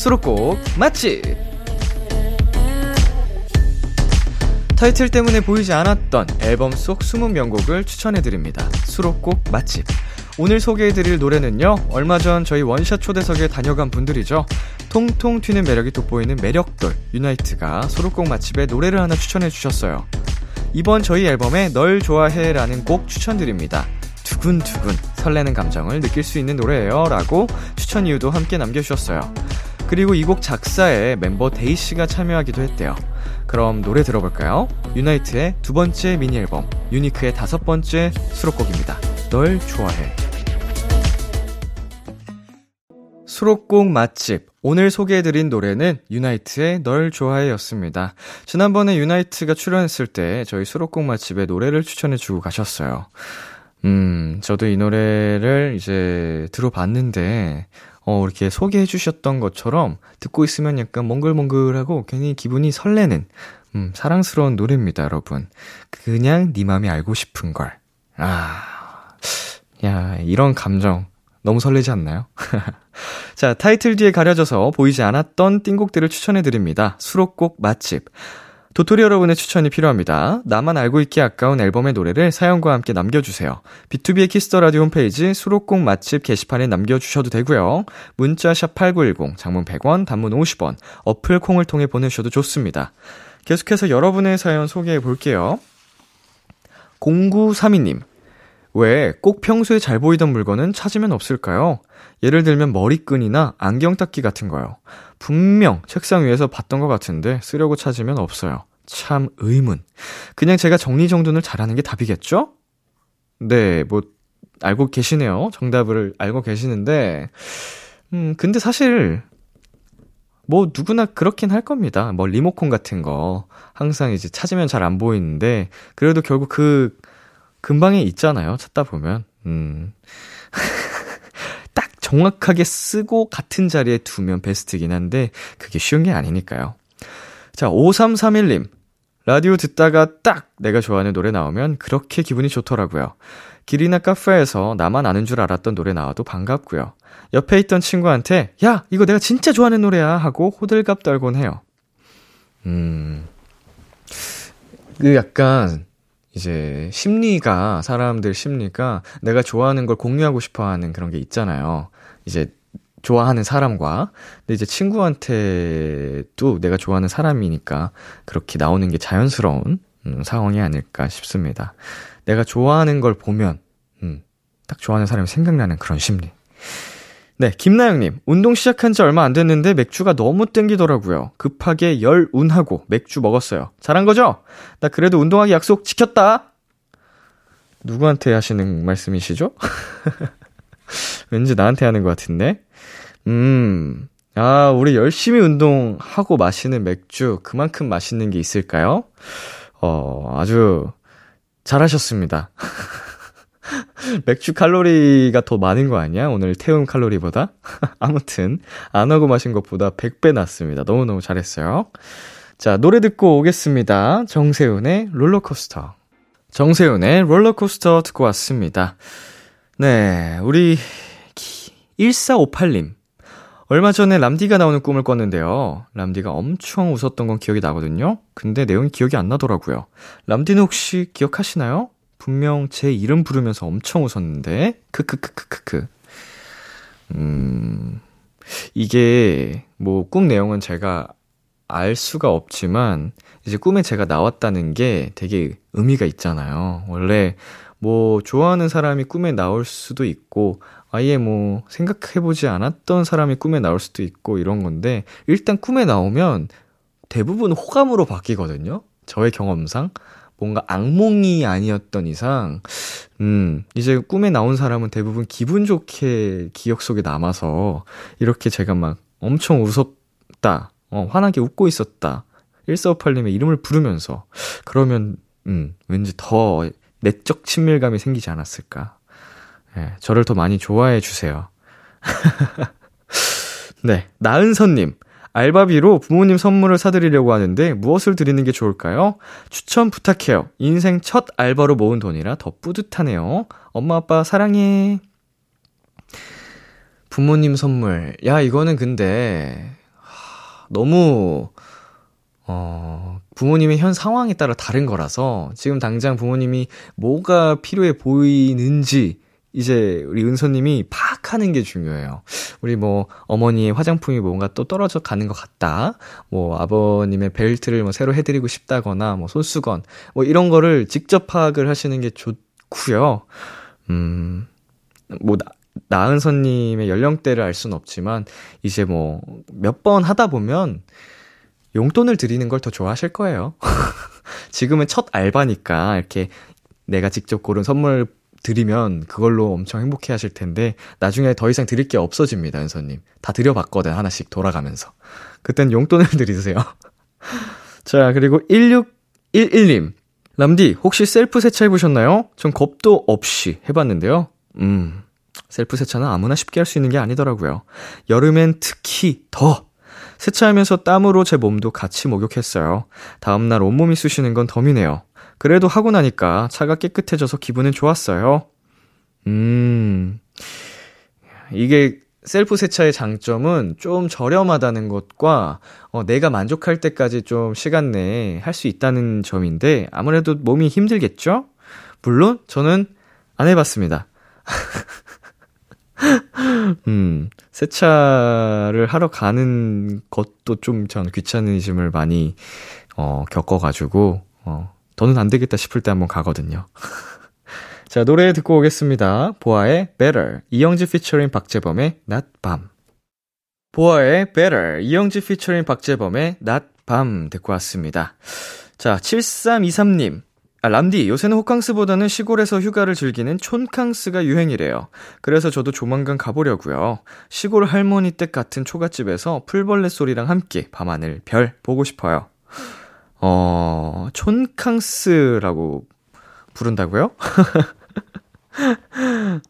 수록곡 맛집 타이틀 때문에 보이지 않았던 앨범 속 숨은 명곡을 추천해드립니다. 수록곡 맛집 오늘 소개해드릴 노래는요 얼마 전 저희 원샷 초대석에 다녀간 분들이죠 통통 튀는 매력이 돋보이는 매력돌 유나이트가 수록곡 맛집에 노래를 하나 추천해주셨어요 이번 저희 앨범에 널 좋아해 라는 곡 추천드립니다 두근두근 설레는 감정을 느낄 수 있는 노래예요. 라고 추천 이유도 함께 남겨주셨어요. 그리고 이 곡 작사에 멤버 데이 씨가 참여하기도 했대요. 그럼 노래 들어볼까요? 유나이트의 두 번째 미니 앨범, 유니크의 다섯 번째 수록곡입니다. 널 좋아해. 수록곡 맛집. 오늘 소개해드린 노래는 유나이트의 널 좋아해였습니다. 지난번에 유나이트가 출연했을 때 저희 수록곡 맛집에 노래를 추천해주고 가셨어요. 음, 저도 이 노래를 이제 들어봤는데, 어, 이렇게 소개해 주셨던 것처럼 듣고 있으면 약간 몽글몽글하고 괜히 기분이 설레는, 음, 사랑스러운 노래입니다, 여러분. 그냥 네 맘이 알고 싶은 걸. 아, 야, 이런 감정 너무 설레지 않나요? 자, 타이틀 뒤에 가려져서 보이지 않았던 띵곡들을 추천해 드립니다. 수록곡 맛집. 도토리 여러분의 추천이 필요합니다. 나만 알고 있기 아까운 앨범의 노래를 사연과 함께 남겨주세요. BTOB의 키스 더 라디오 홈페이지 수록곡 맛집 게시판에 남겨주셔도 되고요. 문자 샵 8910, 장문 100원, 단문 50원, 어플 콩을 통해 보내주셔도 좋습니다. 계속해서 여러분의 사연 소개해 볼게요. 0932님. 왜 꼭 평소에 잘 보이던 물건은 찾으면 없을까요? 예를 들면 머리끈이나 안경 닦기 같은 거요. 분명 책상 위에서 봤던 것 같은데 쓰려고 찾으면 없어요. 참 의문. 그냥 제가 정리정돈을 잘하는 게 답이겠죠? 네, 뭐 알고 계시네요. 정답을 알고 계시는데 음, 근데 사실 뭐 누구나 그렇긴 할 겁니다. 뭐 리모컨 같은 거 항상 이제 찾으면 잘 안 보이는데 그래도 결국 그 근방에 있잖아요. 찾다 보면. 음. 정확하게 쓰고 같은 자리에 두면 베스트긴 한데 그게 쉬운 게 아니니까요. 자, 5331님. 라디오 듣다가 딱 내가 좋아하는 노래 나오면 그렇게 기분이 좋더라고요. 길이나 카페에서 나만 아는 줄 알았던 노래 나와도 반갑고요. 옆에 있던 친구한테 야 이거 내가 진짜 좋아하는 노래야 하고 호들갑 떨곤 해요. 음, 그 약간 이제 심리가 사람들 심리가 내가 좋아하는 걸 공유하고 싶어 하는 그런 게 있잖아요. 이제 좋아하는 사람과 근데 이제 친구한테도 내가 좋아하는 사람이니까 그렇게 나오는 게 자연스러운 음, 상황이 아닐까 싶습니다. 내가 좋아하는 걸 보면 음, 딱 좋아하는 사람이 생각나는 그런 심리. 네, 김나영님, 운동 시작한 지 얼마 안 됐는데 맥주가 너무 땡기더라고요. 급하게 열 운하고 맥주 먹었어요. 잘한 거죠? 나 그래도 운동하기 약속 지켰다! 누구한테 하시는 말씀이시죠? 왠지 나한테 하는 것 같은데? 음, 아, 우리 열심히 운동하고 마시는 맥주, 그만큼 맛있는 게 있을까요? 어, 아주 잘하셨습니다. 맥주 칼로리가 더 많은 거 아니야? 오늘 태움 칼로리보다? 아무튼, 안 하고 마신 것보다 100배 낫습니다. 너무너무 잘했어요. 자, 노래 듣고 오겠습니다. 정세훈의 롤러코스터. 정세훈의 롤러코스터 듣고 왔습니다. 네, 우리 1458님. 얼마 전에 람디가 나오는 꿈을 꿨는데요. 람디가 엄청 웃었던 건 기억이 나거든요. 근데 내용이 기억이 안 나더라고요. 람디는 혹시 기억하시나요? 분명 제 이름 부르면서 엄청 웃었는데. 크크크크크크. 음. 이게 뭐 꿈 내용은 제가 알 수가 없지만 이제 꿈에 제가 나왔다는 게 되게 의미가 있잖아요. 원래 뭐 좋아하는 사람이 꿈에 나올 수도 있고 아예 뭐 생각해보지 않았던 사람이 꿈에 나올 수도 있고 이런 건데 일단 꿈에 나오면 대부분 호감으로 바뀌거든요. 저의 경험상 뭔가 악몽이 아니었던 이상 음 이제 꿈에 나온 사람은 대부분 기분 좋게 기억 속에 남아서 이렇게 제가 막 엄청 웃었다 어, 환하게 웃고 있었다. 1458님의 이름을 부르면서. 그러면, 음, 왠지 더 내적 친밀감이 생기지 않았을까. 예, 저를 더 많이 좋아해 주세요. 네, 나은선님. 알바비로 부모님 선물을 사드리려고 하는데 무엇을 드리는 게 좋을까요? 추천 부탁해요. 인생 첫 알바로 모은 돈이라 더 뿌듯하네요. 엄마 아빠 사랑해. 부모님 선물. 야, 이거는 근데 너무 어, 부모님의 현 상황에 따라 다른 거라서 지금 당장 부모님이 뭐가 필요해 보이는지 이제 우리 은서님이 파악 하는 게 중요해요. 우리 뭐 어머니의 화장품이 뭔가 또 떨어져 가는 것 같다. 뭐 아버님의 벨트를 뭐 새로 해드리고 싶다거나 뭐 손수건 뭐 이런 거를 직접 파악을 하시는 게 좋고요. 음, 뭐 나, 나은서님의 연령대를 알 수는 없지만 이제 뭐 몇 번 하다 보면 용돈을 드리는 걸 더 좋아하실 거예요. 지금은 첫 알바니까 이렇게 내가 직접 고른 선물 드리면 그걸로 엄청 행복해 하실 텐데 나중에 더 이상 드릴 게 없어집니다, 은서님. 다 드려봤거든, 하나씩 돌아가면서. 그땐 용돈을 드리세요. 자, 그리고 1611님. 람디, 혹시 셀프 세차해보셨나요? 전 겁도 없이 해봤는데요. 음, 셀프 세차는 아무나 쉽게 할 수 있는 게 아니더라고요. 여름엔 특히 더! 세차하면서 땀으로 제 몸도 같이 목욕했어요. 다음날 온몸이 쑤시는 건 덤이네요. 그래도 하고 나니까 차가 깨끗해져서 기분은 좋았어요. 음, 이게 셀프 세차의 장점은 좀 저렴하다는 것과 어, 내가 만족할 때까지 좀 시간 내에 할 수 있다는 점인데 아무래도 몸이 힘들겠죠? 물론 저는 안 해봤습니다. 음, 세차를 하러 가는 것도 좀 전 귀차니즘을 많이, 어, 겪어가지고, 어, 더는 안 되겠다 싶을 때 한번 가거든요. 자, 노래 듣고 오겠습니다. 보아의 Better, 이영지 피처링 박재범의 Not 밤. 보아의 Better, 이영지 피처링 박재범의 Not 밤 듣고 왔습니다. 자, 7323님. 아, 람디, 요새는 호캉스보다는 시골에서 휴가를 즐기는 촌캉스가 유행이래요. 그래서 저도 조만간 가보려고요. 시골 할머니 댁 같은 초가집에서 풀벌레 소리랑 함께 밤하늘 별 보고 싶어요. 어, 촌캉스라고 부른다고요?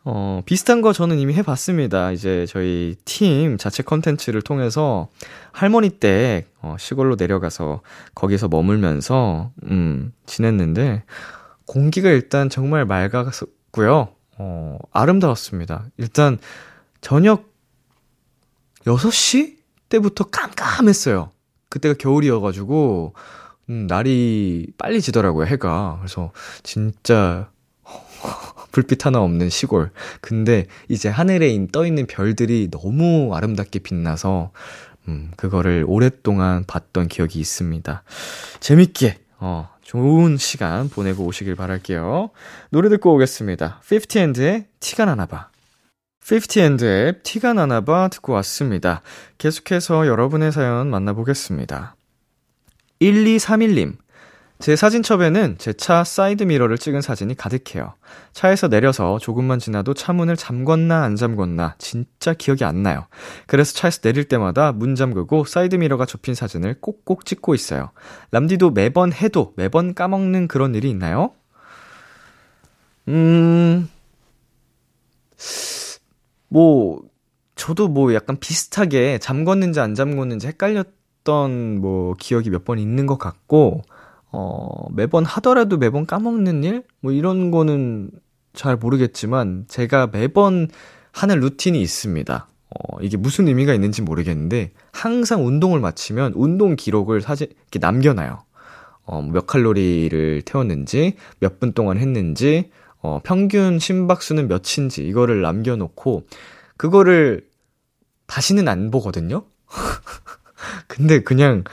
어, 비슷한 거 저는 이미 해봤습니다. 이제 저희 팀 자체 컨텐츠를 통해서 할머니 댁, 어, 시골로 내려가서 거기서 머물면서, 음, 지냈는데, 공기가 일단 정말 맑았고요. 어, 아름다웠습니다. 일단, 저녁 6시 때부터 깜깜했어요. 그때가 겨울이어가지고, 음, 날이 빨리 지더라고요, 해가. 그래서, 진짜, 불빛 하나 없는 시골. 근데 이제 하늘에 떠 있는 별들이 너무 아름답게 빛나서 음, 그거를 오랫동안 봤던 기억이 있습니다. 재밌게 어, 좋은 시간 보내고 오시길 바랄게요. 노래 듣고 오겠습니다. 50&의 티가 나나봐. 50&의 티가 나나봐 듣고 왔습니다. 계속해서 여러분의 사연 만나보겠습니다. 1231님. 제 사진첩에는 제 차 사이드 미러를 찍은 사진이 가득해요. 차에서 내려서 조금만 지나도 차 문을 잠궜나 안 잠궜나 진짜 기억이 안 나요. 그래서 차에서 내릴 때마다 문 잠그고 사이드 미러가 접힌 사진을 꼭꼭 찍고 있어요. 람디도 매번 해도 매번 까먹는 그런 일이 있나요? 음, 뭐, 저도 뭐 약간 비슷하게 잠궜는지 안 잠궜는지 헷갈렸 던 뭐 기억이 몇 번 있는 것 같고, 어, 매번 하더라도 매번 까먹는 일? 뭐 이런 거는 잘 모르겠지만, 제가 매번 하는 루틴이 있습니다. 어, 이게 무슨 의미가 있는지 모르겠는데, 항상 운동을 마치면 운동 기록을 사진, 이렇게 남겨놔요. 어, 뭐몇 칼로리를 태웠는지, 몇 분 동안 했는지, 어, 평균 심박수는 몇인지, 이거를 남겨놓고, 그거를 다시는 안 보거든요? 근데 그냥,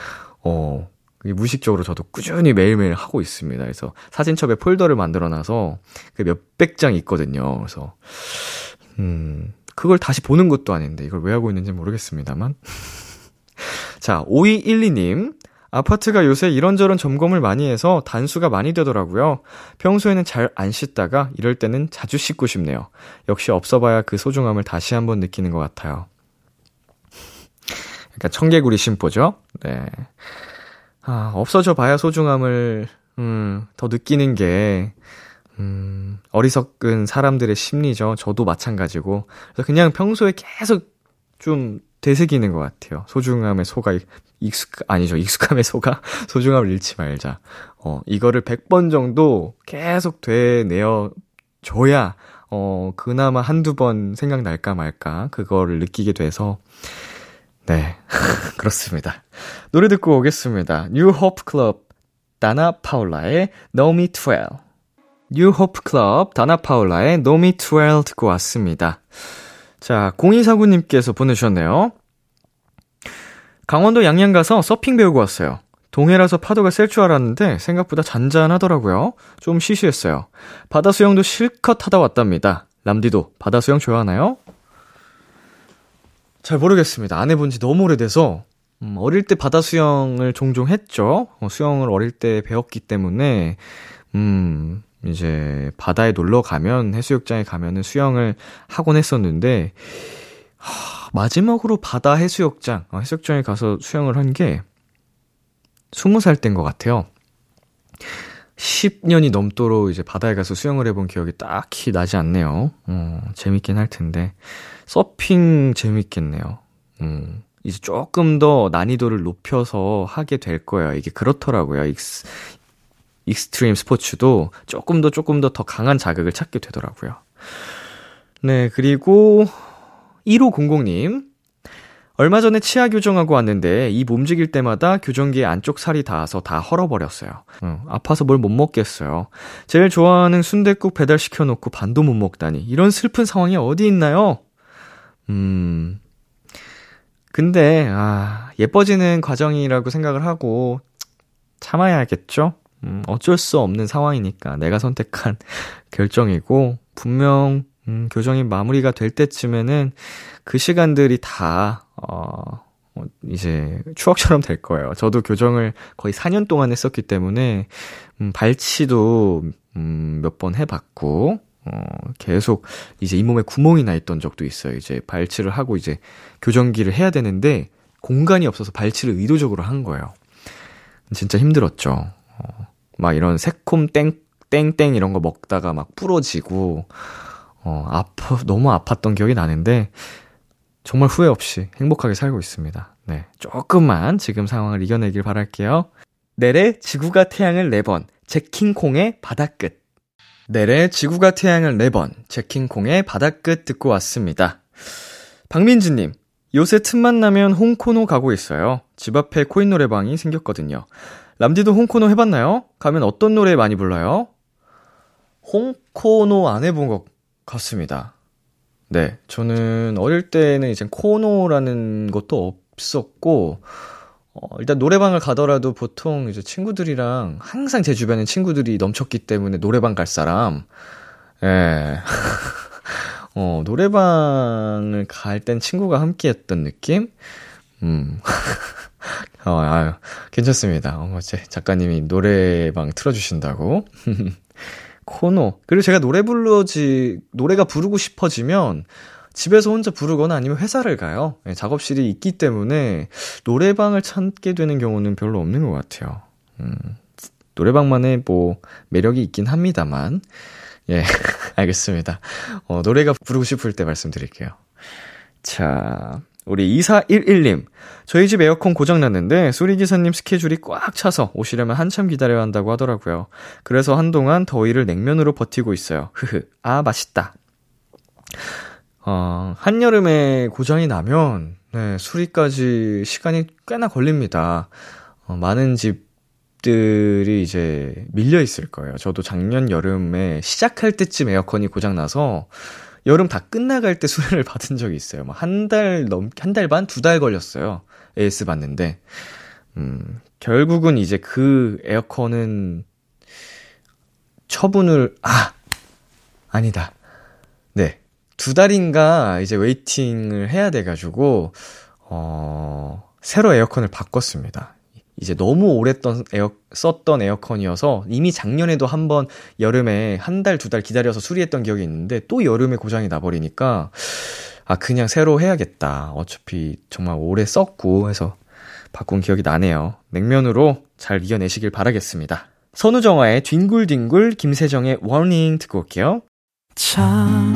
어, 무의식적으로 저도 꾸준히 매일매일 하고 있습니다. 그래서 사진첩에 폴더를 만들어 놔서 그 몇백 장 있거든요. 그래서, 음, 그걸 다시 보는 것도 아닌데 이걸 왜 하고 있는지 모르겠습니다만. 자, 5212님. 아파트가 요새 이런저런 점검을 많이 해서 단수가 많이 되더라고요. 평소에는 잘 안 씻다가 이럴 때는 자주 씻고 싶네요. 역시 없어봐야 그 소중함을 다시 한번 느끼는 것 같아요. 그러니까 청개구리 심보죠. 네. 아, 없어져 봐야 소중함을, 음, 더 느끼는 게, 음, 어리석은 사람들의 심리죠. 저도 마찬가지고. 그래서 그냥 평소에 계속 좀 되새기는 것 같아요. 소중함의 소가 익숙, 아니죠. 익숙함의 소가 소중함을 잃지 말자. 어, 이거를 100번 정도 계속 되내어 줘야, 어, 그나마 한두 번 생각날까 말까, 그거를 느끼게 돼서, 네. 그렇습니다. 노래 듣고 오겠습니다. New Hope Club, 다나 파울라의 No Me 12. New Hope Club, 다나 파울라의 No Me 12 듣고 왔습니다. 자, 0249님께서 보내주셨네요. 강원도 양양 가서 서핑 배우고 왔어요. 동해라서 파도가 셀 줄 알았는데 생각보다 잔잔하더라고요. 좀 시시했어요. 바다 수영도 실컷 하다 왔답니다. 람디도 바다 수영 좋아하나요? 잘 모르겠습니다. 안 해본 지 너무 오래돼서 음, 어릴 때 바다 수영을 종종 했죠. 어, 수영을 어릴 때 배웠기 때문에 음, 이제 바다에 놀러 가면 해수욕장에 가면은 수영을 하곤 했었는데 하, 마지막으로 바다 해수욕장, 어, 해수욕장에 가서 수영을 한 게 20살 때인 것 같아요. 10년이 넘도록 이제 바다에 가서 수영을 해본 기억이 딱히 나지 않네요. 어, 재밌긴 할 텐데. 서핑 재밌겠네요. 음, 이제 조금 더 난이도를 높여서 하게 될 거예요. 이게 그렇더라고요. 익스, 익스트림 스포츠도 조금 더 조금 더 더 강한 자극을 찾게 되더라고요. 네, 그리고 1500님. 얼마 전에 치아 교정하고 왔는데 입 움직일 때마다 교정기의 안쪽 살이 닿아서 다 헐어버렸어요. 응, 아파서 뭘 못 먹겠어요. 제일 좋아하는 순댓국 배달시켜 놓고 반도 못 먹다니 이런 슬픈 상황이 어디 있나요? 음. 근데 아, 예뻐지는 과정이라고 생각을 하고 참아야겠죠? 음, 어쩔 수 없는 상황이니까 내가 선택한 결정이고 분명 음, 교정이 마무리가 될 때쯤에는 그 시간들이 다, 어, 어, 이제 추억처럼 될 거예요. 저도 교정을 거의 4년 동안 했었기 때문에, 음, 발치도, 음, 몇 번 해봤고, 어, 계속 이제 잇몸에 구멍이 나 있던 적도 있어요. 이제 발치를 하고 이제 교정기를 해야 되는데, 공간이 없어서 발치를 의도적으로 한 거예요. 진짜 힘들었죠. 어, 막 이런 새콤 땡, 땡땡 이런 거 먹다가 막 부러지고, 어, 아파, 너무 아팠던 기억이 나는데, 정말 후회 없이 행복하게 살고 있습니다. 네. 조금만 지금 상황을 이겨내길 바랄게요. 내래 지구가 태양을 4번, 제킹콩의 바다끝. 내래 지구가 태양을 4번, 제킹콩의 바다끝 듣고 왔습니다. 박민지님, 요새 틈만 나면 홍코노 가고 있어요. 집 앞에 코인 노래방이 생겼거든요. 람디도 홍코노 해봤나요? 가면 어떤 노래 많이 불러요? 홍코노 안 해본 것 같습니다. 네, 저는 어릴 때는 이제 코노라는 것도 없었고, 어, 일단 노래방을 가더라도 보통 이제 친구들이랑 항상 제 주변에 친구들이 넘쳤기 때문에 노래방 갈 사람, 예. 어, 노래방을 갈 땐 친구가 함께 했던 느낌? 음. 어, 아유, 괜찮습니다. 어, 제 작가님이 노래방 틀어주신다고. 코노. 그리고 제가 노래 불러지, 노래가 부르고 싶어지면 집에서 혼자 부르거나 아니면 회사를 가요. 네, 작업실이 있기 때문에 노래방을 찾게 되는 경우는 별로 없는 것 같아요. 음, 노래방만의 뭐 매력이 있긴 합니다만. 예, 알겠습니다. 어, 노래가 부르고 싶을 때 말씀드릴게요. 자, 우리 2411님. 저희 집 에어컨 고장났는데 수리기사님 스케줄이 꽉 차서 오시려면 한참 기다려야 한다고 하더라고요. 그래서 한동안 더위를 냉면으로 버티고 있어요. 흐흐. 아, 맛있다. 어, 한여름에 고장이 나면, 네, 수리까지 시간이 꽤나 걸립니다. 어, 많은 집들이 이제 밀려 있을 거예요. 저도 작년 여름에 시작할 때쯤 에어컨이 고장나서 여름 다 끝나갈 때 수련을 받은 적이 있어요. 한달 넘, 한 달 반, 두 달 걸렸어요. AS 받는데. 음, 결국은 이제 그 에어컨은 처분을, 아! 아니다. 네. 두 달인가 이제 웨이팅을 해야 돼가지고, 어, 새로 에어컨을 바꿨습니다. 이제 너무 오랫던 에어, 썼던 에어컨이어서 이미 작년에도 한번 여름에 한 달, 두 달 기다려서 수리했던 기억이 있는데 또 여름에 고장이 나버리니까 아, 그냥 새로 해야겠다. 어차피 정말 오래 썼고 해서 바꾼 기억이 나네요. 냉면으로 잘 이겨내시길 바라겠습니다. 선우정아의 뒹굴뒹굴, 김세정의 워닝 듣고 올게요. 참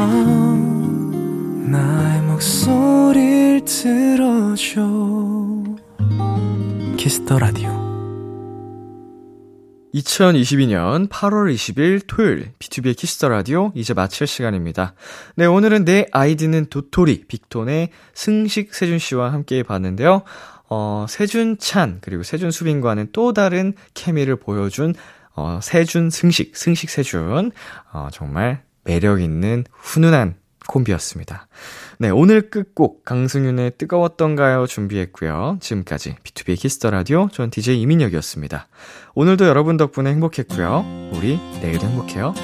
밤 나의 목소리를 들어줘 Kiss the Radio 2022년 8월 20일 토요일 B2B의 키스터 라디오 이제 마칠 시간입니다. 네, 오늘은 내 아이디는 도토리 빅톤의 승식 세준 씨와 함께 봤는데요. 어, 세준 찬 그리고 세준 수빈과는 또 다른 케미를 보여준 어, 세준 승식 승식 세준 어, 정말 매력 있는 훈훈한 콤비였습니다. 네, 오늘 끝곡 강승윤의 뜨거웠던가요 준비했고요. 지금까지 B2B 키스터 라디오 전 DJ 이민혁이었습니다. 오늘도 여러분 덕분에 행복했고요. 우리 내일도 행복해요.